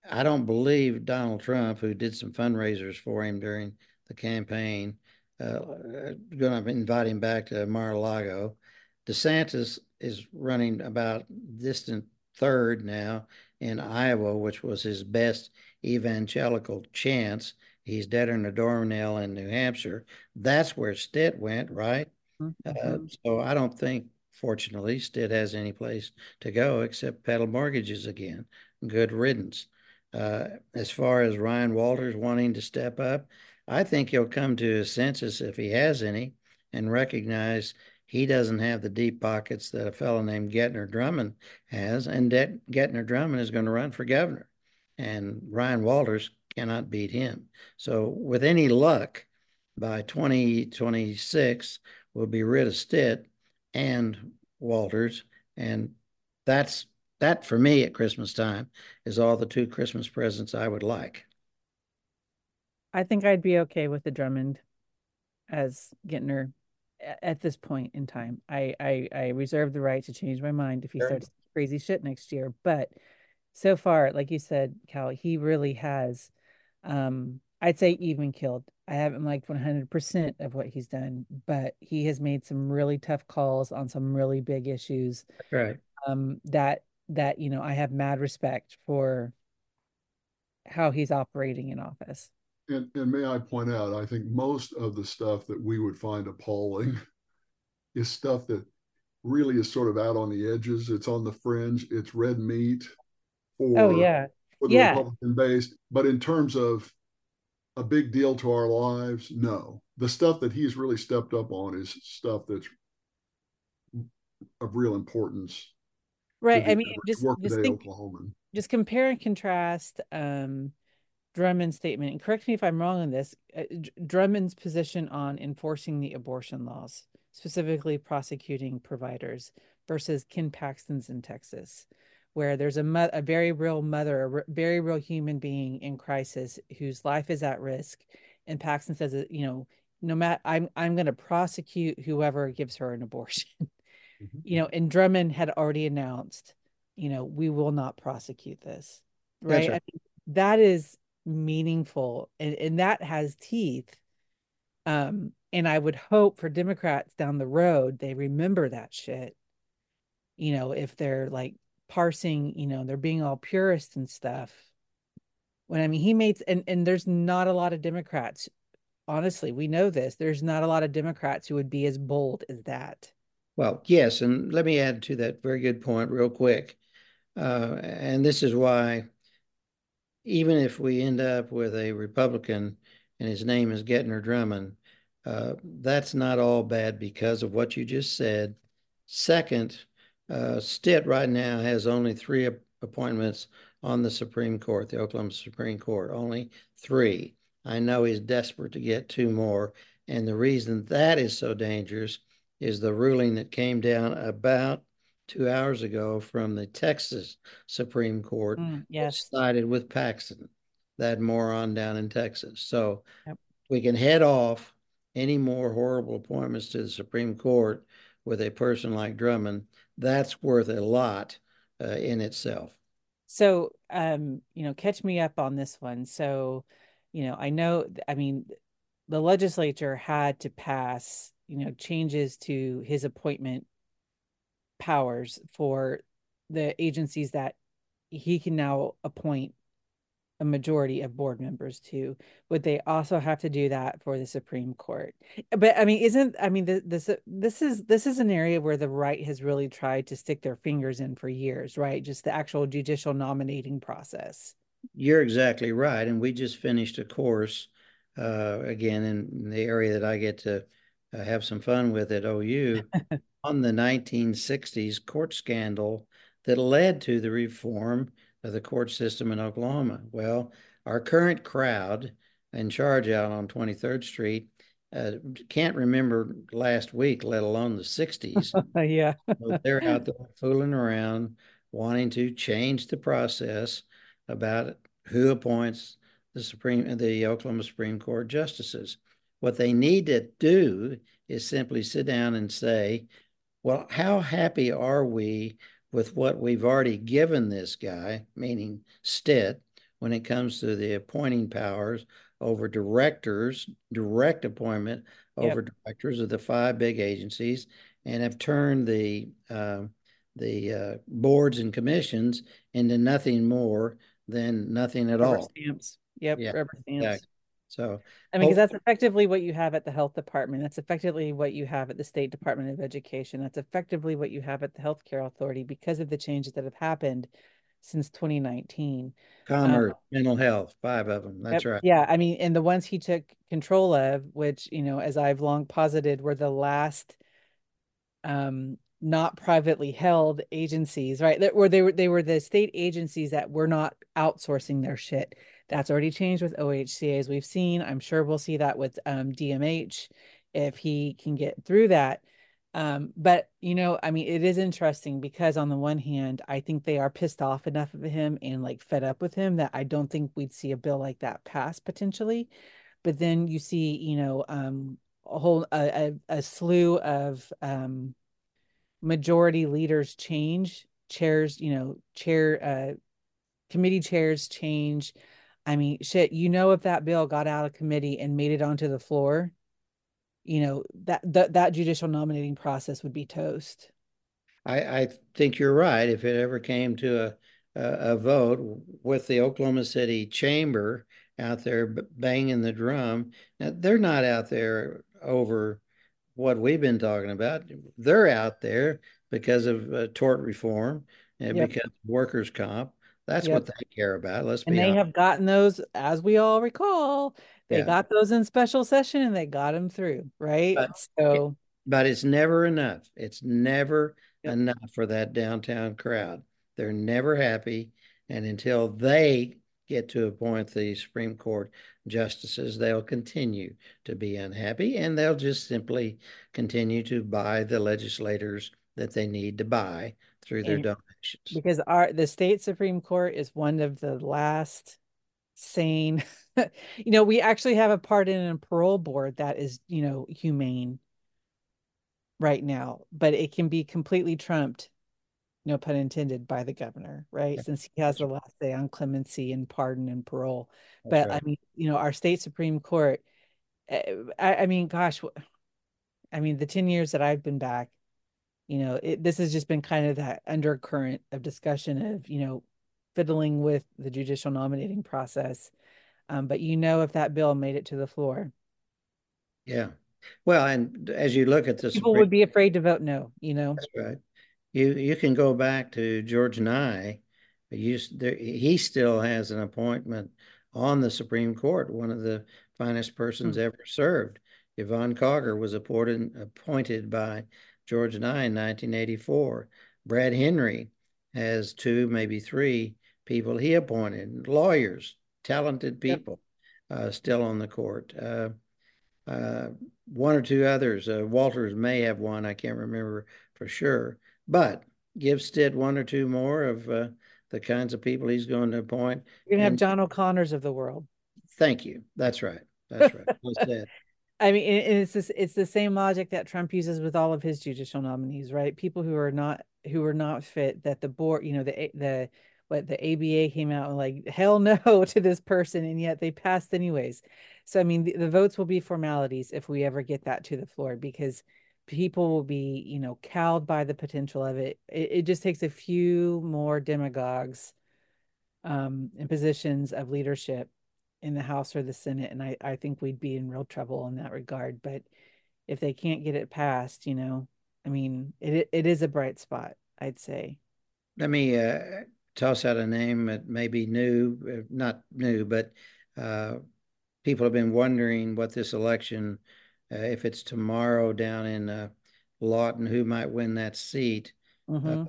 I don't believe Donald Trump, who did some fundraisers for him during the campaign, uh, going to invite him back to Mar-a-Lago. DeSantis is running about distant third now in Iowa, which was his best evangelical chance. He's dead in a doornail in New Hampshire. That's where Stitt went, right? Mm-hmm. Uh, so I don't think, fortunately, Stitt has any place to go except Petal Mortgages again. Good riddance. Uh, as far as Ryan Walters wanting to step up, I think he'll come to his senses if he has any and recognize he doesn't have the deep pockets that a fellow named Gentner Drummond has, and Gentner Drummond is going to run for governor, and Ryan Walters cannot beat him. So, with any luck, by 2026 we'll be rid of Stitt and Walters, and that's that for me at Christmas time is all the two Christmas presents I would like. I think I'd be okay with the Drummond as Gentner at this point in time. I I, I reserve the right to change my mind if he sure. starts crazy shit next year. But so far, like you said, Cal, he really has um I'd say even killed. I haven't liked 100% of what he's done, but he has made some really tough calls on some really big issues. Right. Um, that that you know I have mad respect for how he's operating in office. And, and may I point out, I think most of the stuff that we would find appalling <laughs> is stuff that really is sort of out on the edges. It's on the fringe. It's red meat for, oh, yeah. for the yeah. Republican base. But in terms of a big deal to our lives, no. The stuff that he's really stepped up on is stuff that's of real importance Right. I mean, just just think, just compare and contrast um, Drummond's statement, and correct me if I'm wrong on this. Uh, Drummond's position on enforcing the abortion laws, specifically prosecuting providers, versus Ken Paxton's in Texas, where there's a mo- a very real mother, a re- very real human being in crisis whose life is at risk, and Paxton says, you know, no matter I'm I'm going to prosecute whoever gives her an abortion. <laughs> Mm-hmm. You know, and Drummond had already announced, you know, we will not prosecute this. Right. I mean, that is meaningful and, and that has teeth. Um, and I would hope for Democrats down the road, they remember that shit. You know, if they're like parsing, you know, they're being all purist and stuff. When I mean, he made, and, and there's not a lot of Democrats honestly, we know this. There's not a lot of Democrats who would be as bold as that. Well, yes, and let me add to that very good point real quick. Uh, and this is why, even if we end up with a Republican and his name is Gentner Drummond, uh, that's not all bad because of what you just said. Second, uh, Stitt right now has only three appointments on the Supreme Court, the Oklahoma Supreme Court, only three. I know he's desperate to get two more. And the reason that is so dangerous is the ruling that came down about two hours ago from the Texas Supreme Court. Mm, yes. Sided with Paxton, that moron down in Texas. So yep. we can head off any more horrible appointments to the Supreme Court with a person like Drummond. That's worth a lot uh, in itself. So, um, you know, catch me up on this one. So, you know, I know, I mean, the legislature had to pass you know changes to his appointment powers for the agencies that he can now appoint a majority of board members to would they also have to do that for the supreme court. But i mean isn't i mean this this is this is an area where the right has really tried to stick their fingers in for years right? Just the actual judicial nominating process. You're exactly right and we just finished a course uh, again in the area that i get to uh, have some fun with at OU <laughs> on the 1960s court scandal that led to the reform of the court system in Oklahoma. Well, our current crowd in charge out on 23rd Street uh, can't remember last week, let alone the 60s. <laughs> yeah. so they're out there fooling around, wanting to change the process about who appoints the Supreme, the Oklahoma Supreme Court justices. What they need to do is simply sit down and say, well, how happy are we with what we've already given this guy, meaning Stitt, when it comes to the appointing powers over directors, direct appointment over yep. directors of the five big agencies, and have turned the uh, the uh, boards and commissions into nothing more than nothing at rubber all. Stamps. Yep, yeah, rubber stamps. Exactly. So I mean, because that's effectively what you have at the health department. That's effectively what you have at the state department of education. That's effectively what you have at the healthcare authority because of the changes that have happened since 2019. Commerce, um, mental health, five of them. That's yep, right. Yeah, I mean, and the ones he took control of, which you know, as I've long posited, were the last um not privately held agencies, right? That were they were they were the state agencies that were not outsourcing their shit That's already changed with OHCA, as we've seen. I'm sure we'll see that with um, DMH if he can get through that. Um, but you know, I mean, it is interesting because on the one hand, I think they are pissed off enough of him and like fed up with him that I don't think we'd see a bill like that pass potentially. But then you see, you know, um, a whole a, a, a slew of um, majority leaders change, chairs, you know, chair uh, committee chairs change. I mean, shit, you know, if that bill got out of committee and made it onto the floor, you know that that that judicial nominating process would be toast. I, I think you're right. If it ever came to a, a, a vote with the Oklahoma City Chamber out there banging the drum, now they're not out there over what we've been talking about. They're out there because of uh, tort reform and yep. because workers' comp. That's yep. what they care about. Let's and be they honest. have gotten those, as we all recall, they yeah. got those in special session and they got them through, right? But, so, but it's never enough. It's never yep. enough for that downtown crowd. They're never happy, and until they get to appoint the Supreme Court justices, they'll continue to be unhappy, and they'll just simply continue to buy the legislators that they need to buy through their and donations. Because our the state Supreme Court is one of the last sane <laughs> you know, we actually have a pardon and parole board that is, you know, humane right now, but it can be completely trumped, no pun intended, by the governor, right? Yeah. Since he has the last say on clemency and pardon and parole. That's but right. I mean, you know, our state Supreme Court, eh, I, I mean, gosh, I mean, the 10 years that I've been back, you know, it, this has just been kind of that undercurrent of discussion of, you know, fiddling with the judicial nominating process um, but you know if that bill made it to the floor. Yeah. Well, and as you look at this, people Supreme, would be afraid to vote no. You know. That's right. You you can go back to George Nigh. You, there, he still has an appointment on the Supreme Court. One of the finest persons mm-hmm. ever served. Yvonne Kauger was appointed appointed by George Nigh in 1984. Brad Henry has two, maybe three people he appointed, lawyers talented people yep. uh, still on the court. Uh, uh, one or two others. Uh, Walters may have one. I can't remember for sure. But give Stitt one or two more of uh, the kinds of people he's going to appoint. You're going to have John O'Connors of the world. Thank you. That's right. That's right. I mean, it's this, it's the same logic that Trump uses with all of his judicial nominees, right? People who are not who are not fit that the board, you know, the the what the ABA came out and like hell no <laughs> to this person, and yet they passed anyways. So I mean, the, the votes will be formalities if we ever get that to the floor because people will be, you know, cowed by the potential of it. It, it just takes a few more demagogues um, in positions of leadership in the House or the Senate, and I I think we'd be in real trouble in that regard. But if they can't get it passed, you know, I mean, it it is a bright spot, I'd say. Let me uh, toss out a name that may be new, uh, not new, but uh, people have been wondering what this election, uh, if it's tomorrow down in uh, Lawton, who might win that seat. Mm-hmm.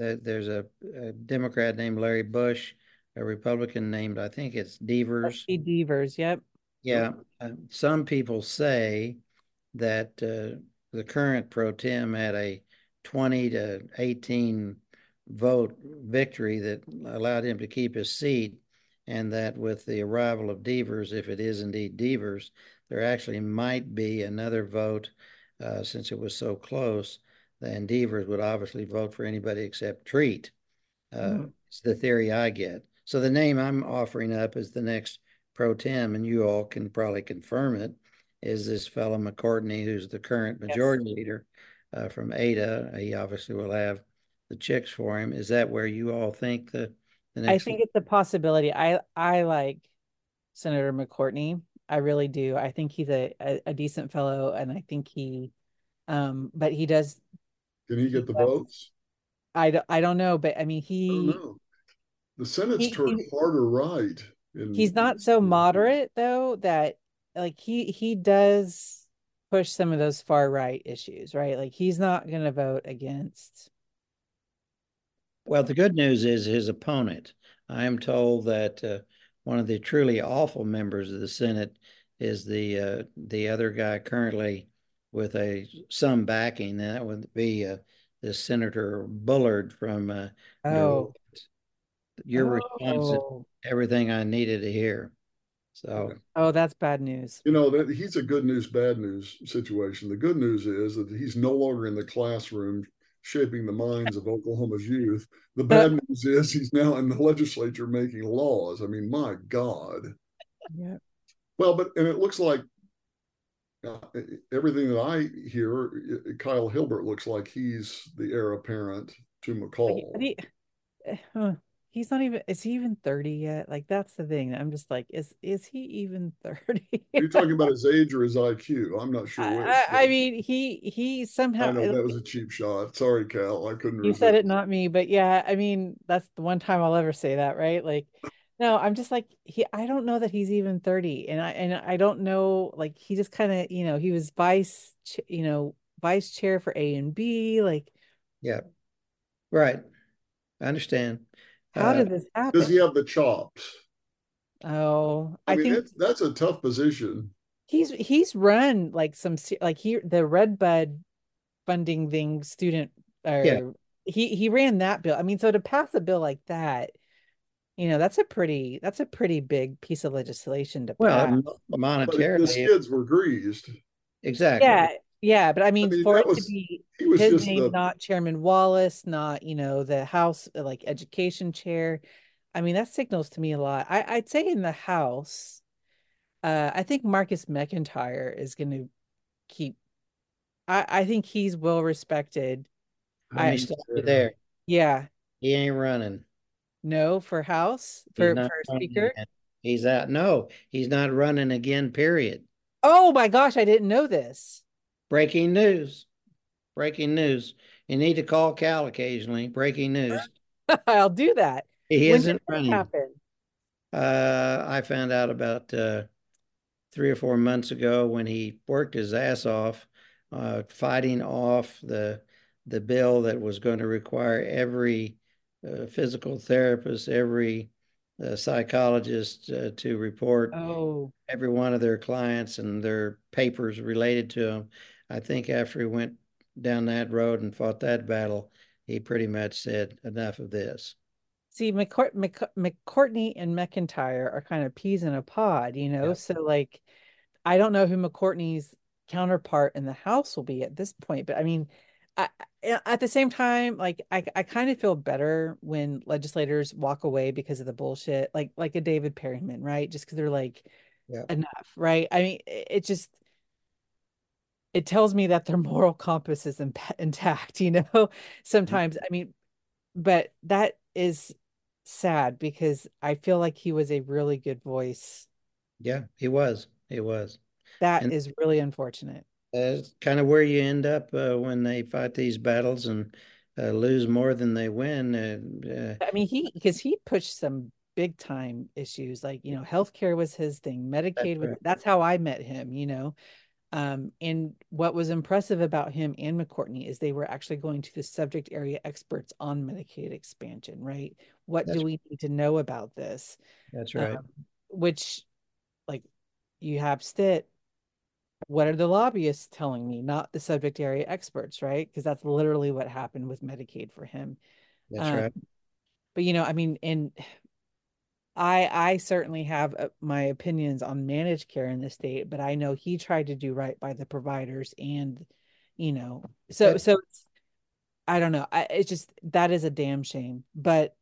Uh, there's a, a, Democrat named Larry Bush, a Republican named, I think it's Devers. Devers, yep. Yeah. Uh, some people say that the current pro tem had a 20 to 18 vote victory that allowed him to keep his seat, and that with the arrival of Devers, if it is indeed Devers, there actually might be another vote uh, since it was so close. Then Devers would obviously vote for anybody except Treat. Uh, mm-hmm. It's the theory I get. So the name I'm offering up is the next pro tem, and you all can probably confirm it. Is this fellow McCortney, who's the current majority yes. leader uh, from Ada? He obviously will have the chicks for him. Is that where you all think the, the next? I think it's a possibility. I I like Senator McCortney. I really do. I think he's a, a, a decent fellow, and I think he, um, but he does. Can he get he the does, votes? I don't, I don't know, but I mean, he. I the Senate's he, turned he, harder right. In, he's not so moderate though that like he he does push some of those far right issues, right? Like he's not going to vote against well, the good news is his opponent. I am told that uh, one of the truly awful members of the Senate is the uh, the other guy currently with a some backing. and That would be uh, the Senator Bullard from uh, oh. Your response Oh. everything I needed to hear. So Oh, that's bad news. You know, that he's a good news, bad news situation. The good news is that he's no longer in the classroom shaping the minds of Oklahoma's youth. The bad news is he's now in the legislature making laws. I mean, my God. Yeah. Well, but and it looks like uh, everything that I hear, Kyle Hilbert looks like he's the heir apparent to McCall. But he, uh, he's not even is he even 30 yet like that's the thing i'm just like is is he even <laughs> 30 You're talking about his age or his IQ? I'm not sure. I, which, I- I mean he he somehow I know that was a cheap shot. Sorry, Cal. I couldn't. you said it not me but yeah i mean that's the one time i'll ever say that right like no i'm just like he i don't know that he's even 30 and i and i don't know like he just kind of you know he was vice you know vice chair for a and b like yeah, right. I understand. How Uh, did this happen Does he have the chops? oh I, i, mean, think that's that's a tough position. he's he's run like some like he the red bud funding thing student or Yeah. he he ran that bill i mean so to pass a bill like that you know that's a pretty that's a pretty big piece of legislation to pass well, But monetarily, the skids were greased. exactly. yeah yeah but i mean, mean, for it was- to be was his name the not chairman wallace not you know the house uh, like education chair i mean that signals to me a lot i i'd say in the house uh i think marcus mcentire is going to keep i i think he's well respected Let me I- stop you there. yeah He ain't running. no for house for for speaker again. He's out. No, he's not running again. Period. oh my gosh i didn't know this Breaking news. Breaking news. You need to call Cal occasionally. Breaking news. <laughs> i'll do that He when isn't running. happen Uh, I found out about uh, three or four months ago when he worked his ass off, uh, fighting off the the bill that was going to require every uh, physical therapist, every uh, psychologist uh, to report oh every one of their clients and their papers related to them. I think after he went down that road and fought that battle, he pretty much said, "Enough of this." See, McCourt, Mc, McCortney and McEntire are kind of peas in a pod, you know? Yeah. So, like, I don't know who McCortney's counterpart in the House will be at this point, but I mean, I, I- at the same time, like, I, I kind of feel better when legislators walk away because of the bullshit, like, like a David Perryman, right? Just because they're like, Yeah. enough, right? I mean, it, it just, it tells me that their <laughs> moral compass is intact, you know? <laughs> Sometimes, I mean, but that is sad because I feel like he was a really good voice. Yeah, he was. He was. That And- is really unfortunate. That's kind of where you end up uh, when they fight these battles and uh, lose more than they win. Uh, I mean, he because he pushed some big time issues like, you know, healthcare was his thing, Medicaid was right. that's how I met him, you know. Um, and what was impressive about him and McCortney is they were actually going to the subject area experts on Medicaid expansion, right? What That's do we need to know about this? that's right. Um, which, like, you have Stitt. What are the lobbyists telling me? Not the subject area experts, right? Because that's literally what happened with Medicaid for him. that's um, right. But you know, I mean, and I I certainly have uh, my opinions on managed care in the state, but I know he tried to do right by the providers, and you know, so But- so it's, I don't know. I, it's just that is a damn shame. But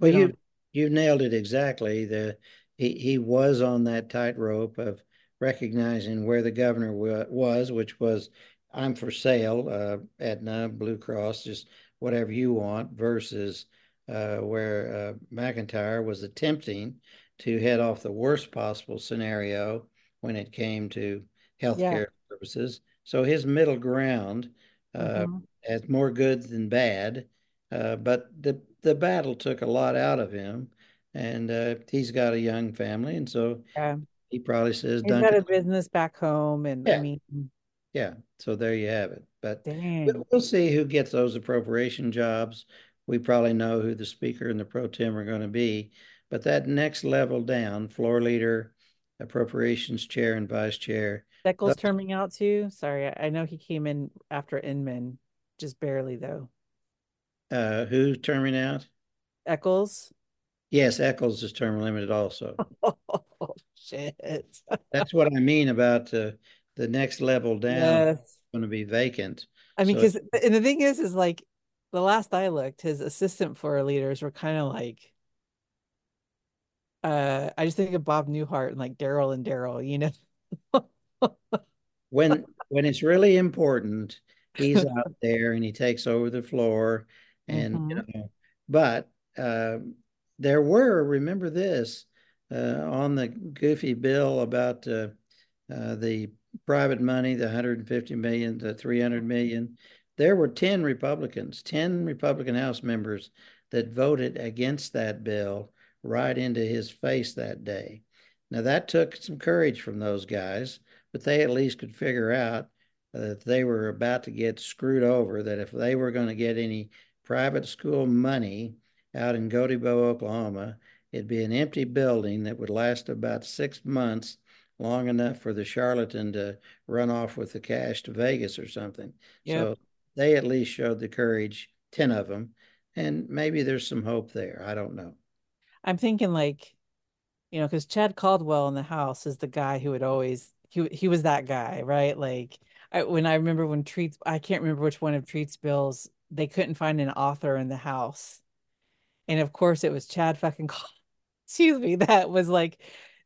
Well, you you nailed it exactly. The he he was on that tightrope of recognizing where the governor was, which was I'm for sale, uh, Aetna, Blue Cross, just whatever you want, versus where uh, McEntire was attempting to head off the worst possible scenario when it came to healthcare services. So his middle ground uh, Mhm. has more good than bad. Uh, but the the battle took a lot out of him, and uh, he's got a young family, and so Yeah. he probably says, he's got a business back home, and I Yeah. mean, yeah." So there you have it. But we'll, we'll see who gets those appropriation jobs. We probably know who the speaker and the pro tem are going to be, but that next level down, floor leader, appropriations chair, and vice chair. Echols terming out too. Sorry, I know he came in after Inman, just barely though. Uh, who terming out? Echols. Yes, Echols is term limited also. <laughs> Oh shit! That's what I mean about uh, the next level down. Yes. Going to be vacant. I mean, So- because and the thing is, is like the last I looked, his assistant floor leaders were kind of like. Uh, I just think of Bob Newhart and like Daryl and Daryl, you know. <laughs> when when it's really important, he's out <laughs> there and he takes over the floor, and you Mhm. know. But uh, there were remember this uh, on the goofy bill about uh, uh, the private money, the 150 million, the 300 million. There were 10 Republicans, 10 Republican House members that voted against that bill right into his face that day. Now that took some courage from those guys but they at least could figure out uh, that they were about to get screwed over, that if they were going to get any private school money out in Gotebo, Oklahoma, it'd be an empty building that would last about six months, long enough for the charlatan to run off with the cash to Vegas or something. So they at least showed the courage, 10 of them, and maybe there's some hope there. I don't know. I'm thinking like, you know, because Chad Caldwell in the house is the guy who would always he he was that guy, right? Like I, when I remember when Treats, I can't remember which one of Treats bills they couldn't find an author in the house, and of course it was Chad fucking. Cal- <laughs> Excuse me, that was like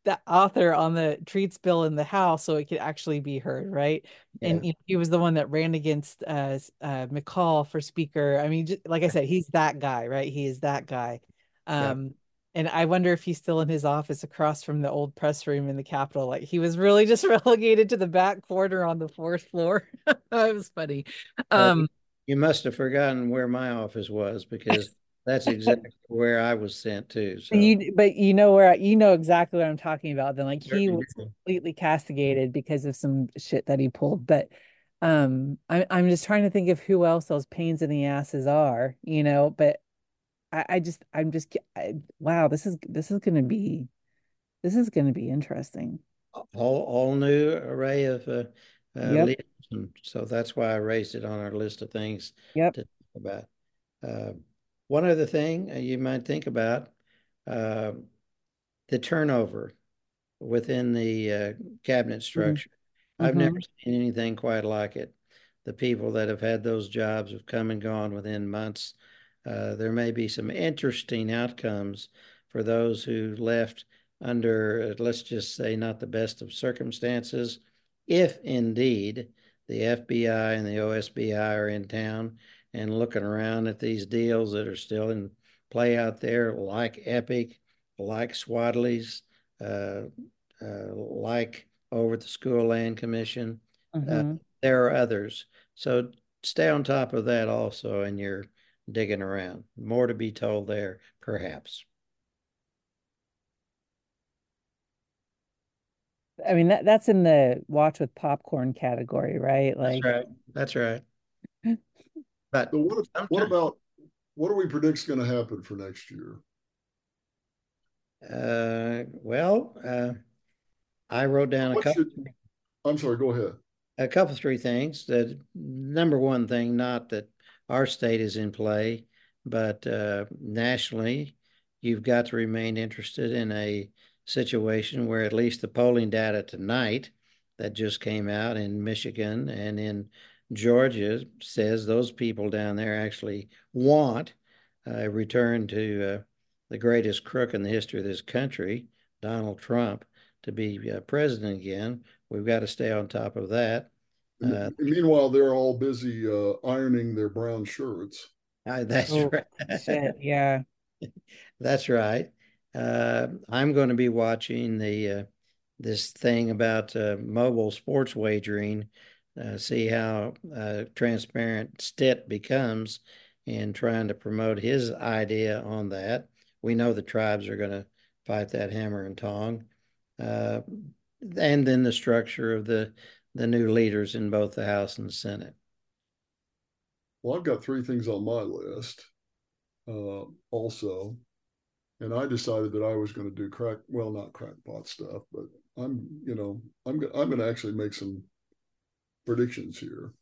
the author on the Treats bill in the house, so it could actually be heard, right? And you know, he was the one that ran against uh, uh McCall for speaker. I mean, just, like I said, he's that guy, right? He is that guy. Yeah. Um, and I wonder if he's still in his office across from the old press room in the Capitol. Like he was really <laughs> just relegated to the back corner on the fourth floor. <laughs> it was funny. Um, You must have forgotten where my office was because that's exactly where I was sent to. So you, but you know where you know exactly what I'm talking about. Then, like he was completely castigated because of some shit that he pulled. But um, I, I'm just trying to think of who else those pains in the asses are. You know, but I, I just, I'm just, I, wow, this is this is gonna be, this is gonna be interesting. all all new array of uh, uh, Yep. leaders, and so that's why I raised it on our list of things Yep. to talk about. Uh, one other thing uh, you might think about uh, the turnover within the uh, cabinet structure. I've never seen anything quite like it. The people that have had those jobs have come and gone within months. Uh, there may be some interesting outcomes for those who left under, uh, let's just say, not the best of circumstances, if indeed the FBI and the OSBI are in town and looking around at these deals that are still in play out there, like Epic, like Swadley's, uh, uh, like over at the School Land Commission. Mhm. There are others. So stay on top of that also, and you're digging around. More to be told there, perhaps. I mean that that's in the watch with popcorn category, right? Like That's right. That's right. <laughs> But So what, what about, what do we predict is going to happen for next year? uh, well, uh, I wrote down a couple. should- I'm sorry, go ahead. a couple three things. The number one thing, not that our state is in play, but uh, nationally, you've got to remain interested in a situation where at least the polling data tonight that just came out in Michigan and in Georgia says those people down there actually want a return to uh, the greatest crook in the history of this country, Donald Trump, to be uh, president again. We've got to stay on top of that. Uh, Meanwhile, they're all busy uh, ironing their brown shirts. Uh, that's Oh, right. shit, <laughs> yeah. That's right. Uh, I'm going to be watching the uh, this thing about uh, mobile sports wagering, uh, see how uh, transparent Stitt becomes in trying to promote his idea on that. We know the tribes are going to fight that hammer and tong, uh, and then the structure of the the new leaders in both the House and the Senate. Well, I've got three things on my list uh, also. and I decided that I was going to do crack, well, not crackpot stuff, but I'm, you know, I'm I'm going to actually make some predictions here.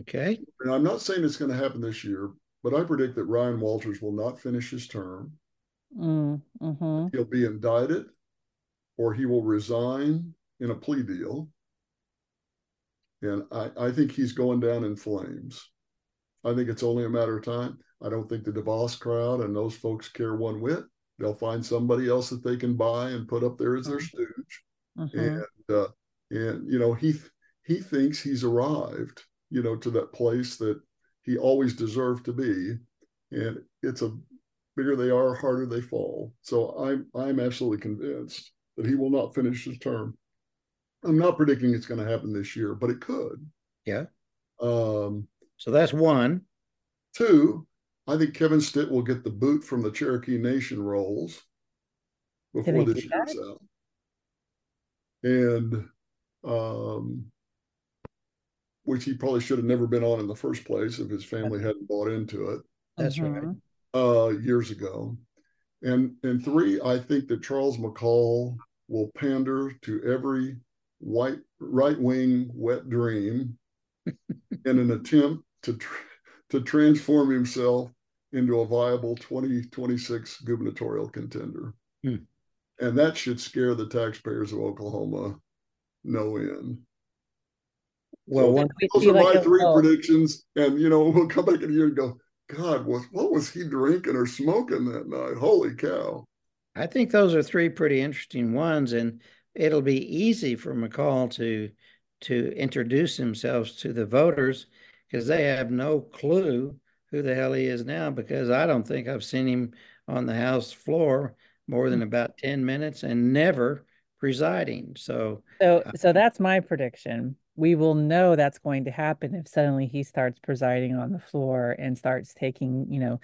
Okay. And I'm not saying it's going to happen this year, but I predict that Ryan Walters will not finish his term. Mm, hmm He'll be indicted, or he will resign in a plea deal. And I, I think he's going down in flames. I think it's only a matter of time. I don't think the DeVos crowd and those folks care one whit. They'll find somebody else that they can buy and put up there as their stooge. hmm And uh, and you know he he thinks he's arrived, you know, to that place that he always deserved to be. And it's a bigger they are, harder they fall. So I'm I'm absolutely convinced that he will not finish his term. I'm not predicting it's going to happen this year, but it could. Yeah. Um, So that's one. Two, I think Kevin Stitt will get the boot from the Cherokee Nation rolls before this year's out. And um, which he probably should have never been on in the first place if his family hadn't bought into it That's right. Mhm. uh, years ago. And and three, I think that Charles McCall will pander to every white right wing wet dream <laughs> in an attempt to tr- to transform himself into a viable 2026 gubernatorial contender. Hmm. And that should scare the taxpayers of Oklahoma no end. Well, So one, those are like my three vote. predictions. And you know, <laughs> we'll come back in a year and go, God, what what was he drinking or smoking that night? Holy cow. I think those are three pretty interesting ones, and it'll be easy for McCall to to introduce himself to the voters because they have no clue who the hell he is now. Because I don't think I've seen him on the House floor more than mm-hmm. about ten minutes and never presiding. So So, uh, so that's my prediction. We will know that's going to happen if suddenly he starts presiding on the floor and starts taking, you know,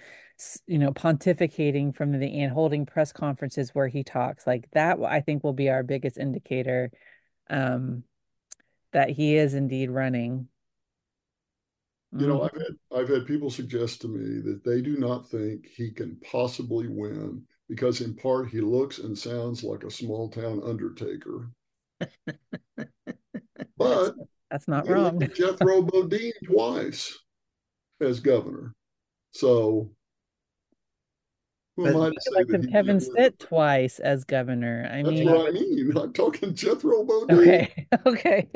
you know, pontificating from the and holding press conferences where he talks. Like that, I think will be our biggest indicator um, that he is indeed running. You know, Mhm. I've had I've had people suggest to me that they do not think he can possibly win because in part he looks and sounds like a small town undertaker. <laughs> But That's not wrong. elected Jethro <laughs> Bodine twice as governor. So who am But- I to say that Kevin? Stitt twice as governor. I That's mean, what I mean. I'm talking Jethro Bodine. okay, <laughs> okay.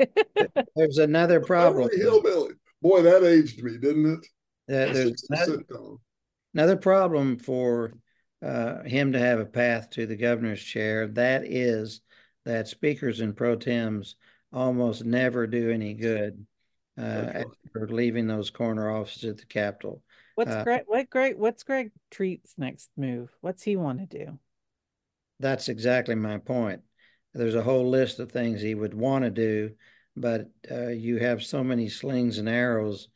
there's another problem. Hillbilly. Boy, that aged me, didn't it? There- There's a another, sitcom. Another problem for uh, him to have a path to the governor's chair, that is that speakers and pro tems almost never do any good uh, after leaving those corner offices at the Capitol. What's Uh, Greg? What Greg? What's Greg Treat's next move? What's he want to do? That's exactly my point. There's a whole list of things he would want to do, but uh, you have so many slings and arrows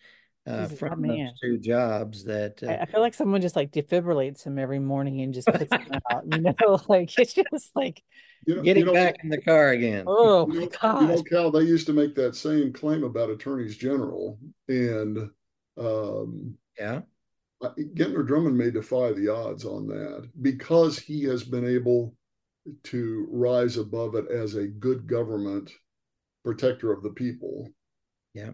uh, He's a from man. those two jobs that I, uh, I feel like someone just like defibrillates him every morning and just puts him out. You know, <laughs> like it's just like, You know, getting you know, back in the car again. oh you know, my you know, Cal, they used to make that same claim about attorneys general, and um, Yeah. I- Gentner Drummond may defy the odds on that because he has been able to rise above it as a good government protector of the people. Yeah.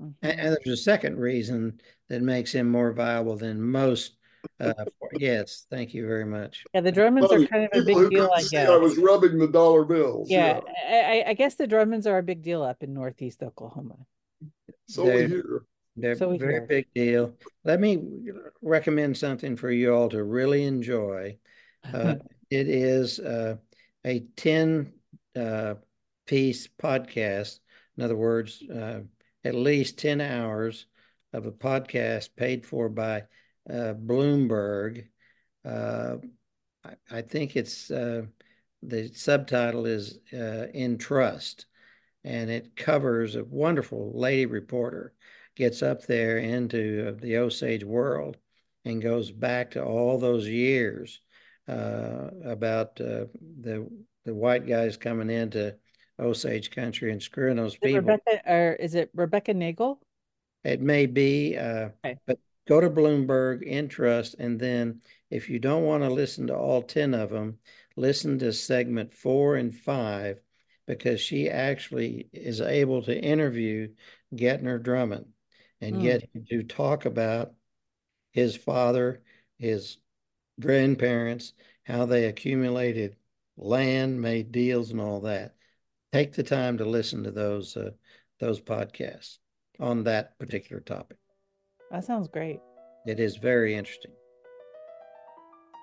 Mhm. And, and there's a second reason that makes him more viable than most. Uh, for, yes, thank you very much. Yeah, the Drummonds Well, are kind of a big deal, I guess. I was rubbing the dollar bills. Yeah, I, I- I guess the Drummonds are a big deal up in Northeast Oklahoma. So we They- hear. They're So we very hear. big deal. Let me recommend something for you all to really enjoy. Uh, <laughs> it is uh, a 10 uh, piece podcast. In other words, uh, at least 10 hours of a podcast paid for by uh, Bloomberg. Uh, I, I think it's uh, the subtitle is uh, In Trust, and it covers a wonderful lady reporter gets up there into the Osage world and goes back to all those years uh, about uh, the the white guys coming into Osage country and screwing those Is it people. Rebecca or is it Rebecca Nagle? It may be, uh, Okay. but go to Bloomberg, Entrust, and then if you don't want to listen to all 10 of them, listen to segment four and five because she actually is able to interview Gentner Drummond and mm. get him to talk about his father, his grandparents, how they accumulated land, made deals, and all that. Take the time to listen to those uh, those podcasts on that particular topic. That sounds great. It is very interesting.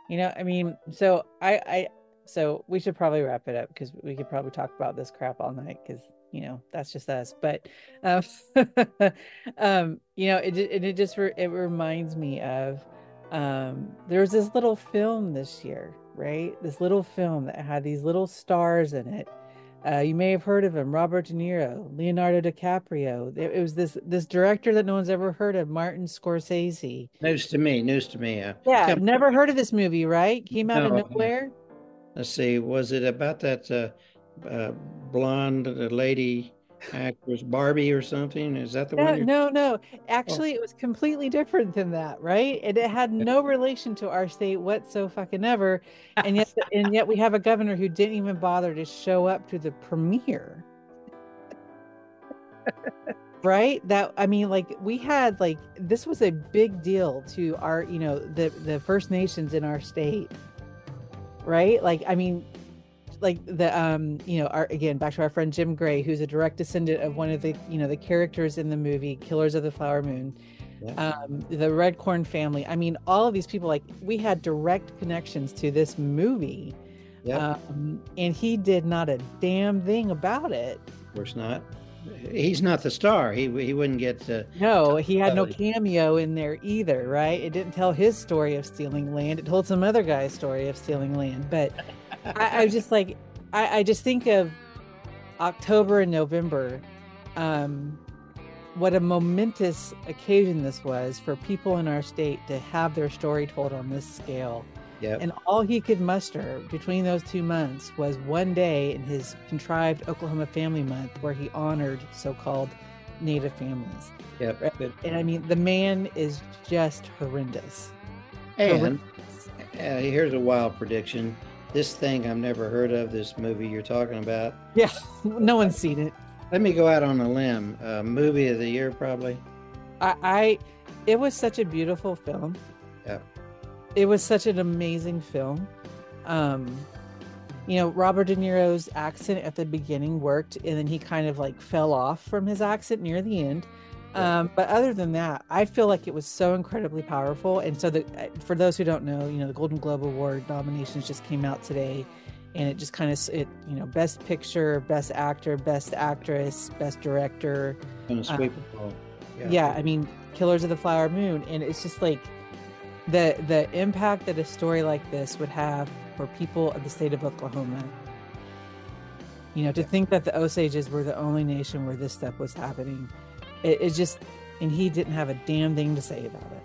You know, I mean, so I, I, so we should probably wrap it up because we could probably talk about this crap all night because you know that's just us. But, um, <laughs> um you know, it it, it just re- it reminds me of um there was this little film this year, right? This little film that had these little stars in it uh, you may have heard of him, Robert De Niro, Leonardo DiCaprio. It, it, was this this director that no one's ever heard of, Martin Scorsese. News to me, news to me. Uh, yeah, I've never heard of this movie, right? Came out no, of nowhere. Let's see, was it about that uh, uh, blonde lady actress Barbie or something? Is that the no, one? No, no. Oh. Actually, oh. it was completely different than that, right? And it had no relation to our state whatsoever, fucking ever. And yet, and yet, we have a governor who didn't even bother to show up to the premiere. right that i mean like we had like this was a big deal to our you know the the first nations in our state right like i mean like the um you know our again back to our friend Jim Gray who's a direct descendant of one of the you know the characters in the movie Killers of the Flower Moon. Yeah. um the Redcorn family. I mean all of these people like we had direct connections to this movie. Yeah. Um, and he did not a damn thing about it. Of course not. He's not the star. He he wouldn't get to no he had no cameo in there either right? It didn't tell his story of stealing land. It told some other guy's story of stealing land. But I, I just like I, I just think of October and November. Um, what a momentous occasion this was for people in our state to have their story told on this scale. Yep. And all he could muster between those two months was one day in his contrived Oklahoma Family Month where he honored so called Native families. Yep. And I mean, the man is just horrendous. And horrendous. Uh, here's a wild prediction this thing I've never heard of, this movie you're talking about. Yeah, <laughs> no one's seen it. Let me go out on a limb. Uh, movie of the year, probably. I, I, it was such a beautiful film. Yeah. It was such an amazing film. Um, you know, Robert De Niro's accent at the beginning worked, and then he kind of like fell off from his accent near the end. Um, but other than that, I feel like it was so incredibly powerful. And so, the, uh, for those who don't know, you know, the Golden Globe Award nominations just came out today, and it just kind of it, you know, Best Picture, Best Actor, Best Actress, Best Director. Um, yeah. yeah, I mean, Killers of the Flower Moon, and it's just like the the impact that a story like this would have for people of the state of Oklahoma. You know, to think that the Osages were the only nation where this stuff was happening it, it just, and he didn't have a damn thing to say about it.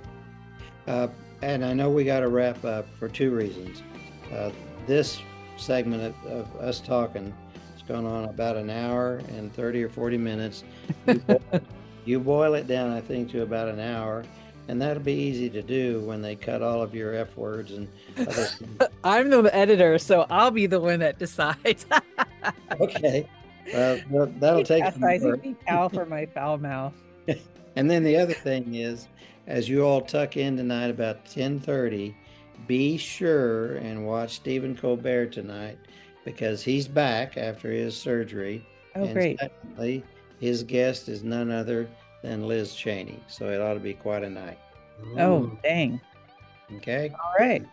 Uh, and I know we got to wrap up for two reasons. Uh, this segment of, of, us talking has gone on about an hour and 30 or 40 minutes. You <laughs> boil, you boil it down, I think, to about an hour. And that'll be easy to do when they cut all of your F words and other <laughs> I'm the editor, so I'll be the one that decides. <laughs> okay. Well, that'll take some work. cow for my foul mouth. <laughs> and then the other thing is, as you all tuck in tonight about 10:30, be sure and watch Stephen Colbert tonight because he's back after his surgery. Oh, and great! Secondly, his guest is none other than Liz Cheney, so it ought to be quite a night. Oh, mm. dang! Okay. All right.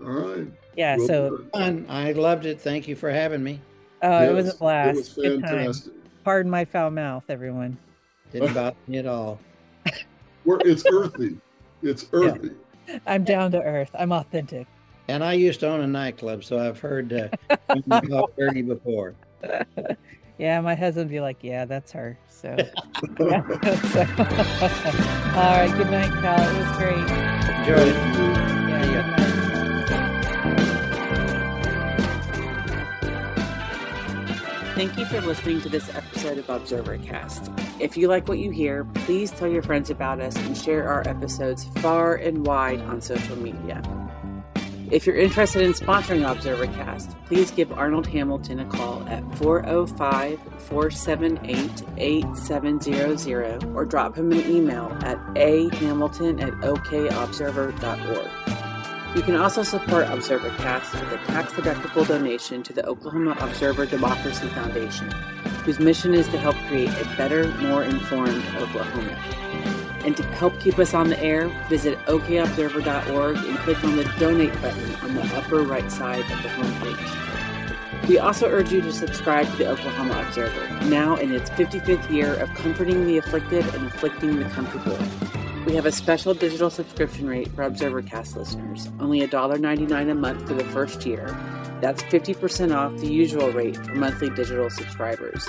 All right. Yeah. Well, so fun. I loved it. Thank you for having me. Oh, yes, it was a blast. It was fantastic. Pardon my foul mouth, everyone. Didn't bother me at all. <laughs> We're, it's earthy. It's earthy. Yeah. I'm down to earth. I'm authentic. And I used to own a nightclub, so I've heard uh, <laughs> talk dirty before. <laughs> Yeah, my husband would be like, "Yeah, that's her." So, yeah. so all right. Good night, Cal. It was great. Enjoy it. Thank you for listening to this episode of ObserverCast. If you like what you hear, please tell your friends about us and share our episodes far and wide on social media. If you're interested in sponsoring ObserverCast, please give Arnold Hamilton a call at 405 478 8700 or drop him an email at ahamilton at okobserver.org. You can also support ObserverCast with a tax deductible donation to the Oklahoma Observer Democracy Foundation, whose mission is to help create a better, more informed Oklahoma. And to help keep us on the air, visit okobserver.org and click on the donate button on the upper right side of the homepage. We also urge you to subscribe to the Oklahoma Observer, now in its 55th year of comforting the afflicted and afflicting the comfortable. We have a special digital subscription rate for ObserverCast listeners, only $1.99 a month for the first year. That's 50% off the usual rate for monthly digital subscribers.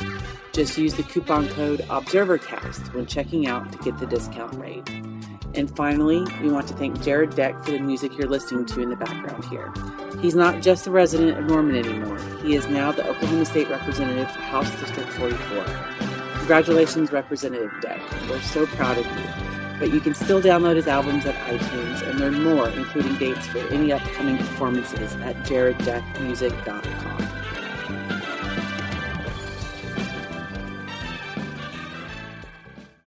Just use the coupon code ObserverCast when checking out to get the discount rate. And finally, we want to thank Jared Deck for the music you're listening to in the background here. He's not just a resident of Norman anymore, he is now the Oklahoma State Representative for House District 44. Congratulations, Representative Deck. We're so proud of you but you can still download his albums at iTunes and learn more, including dates for any upcoming performances at jareddeckmusic.com.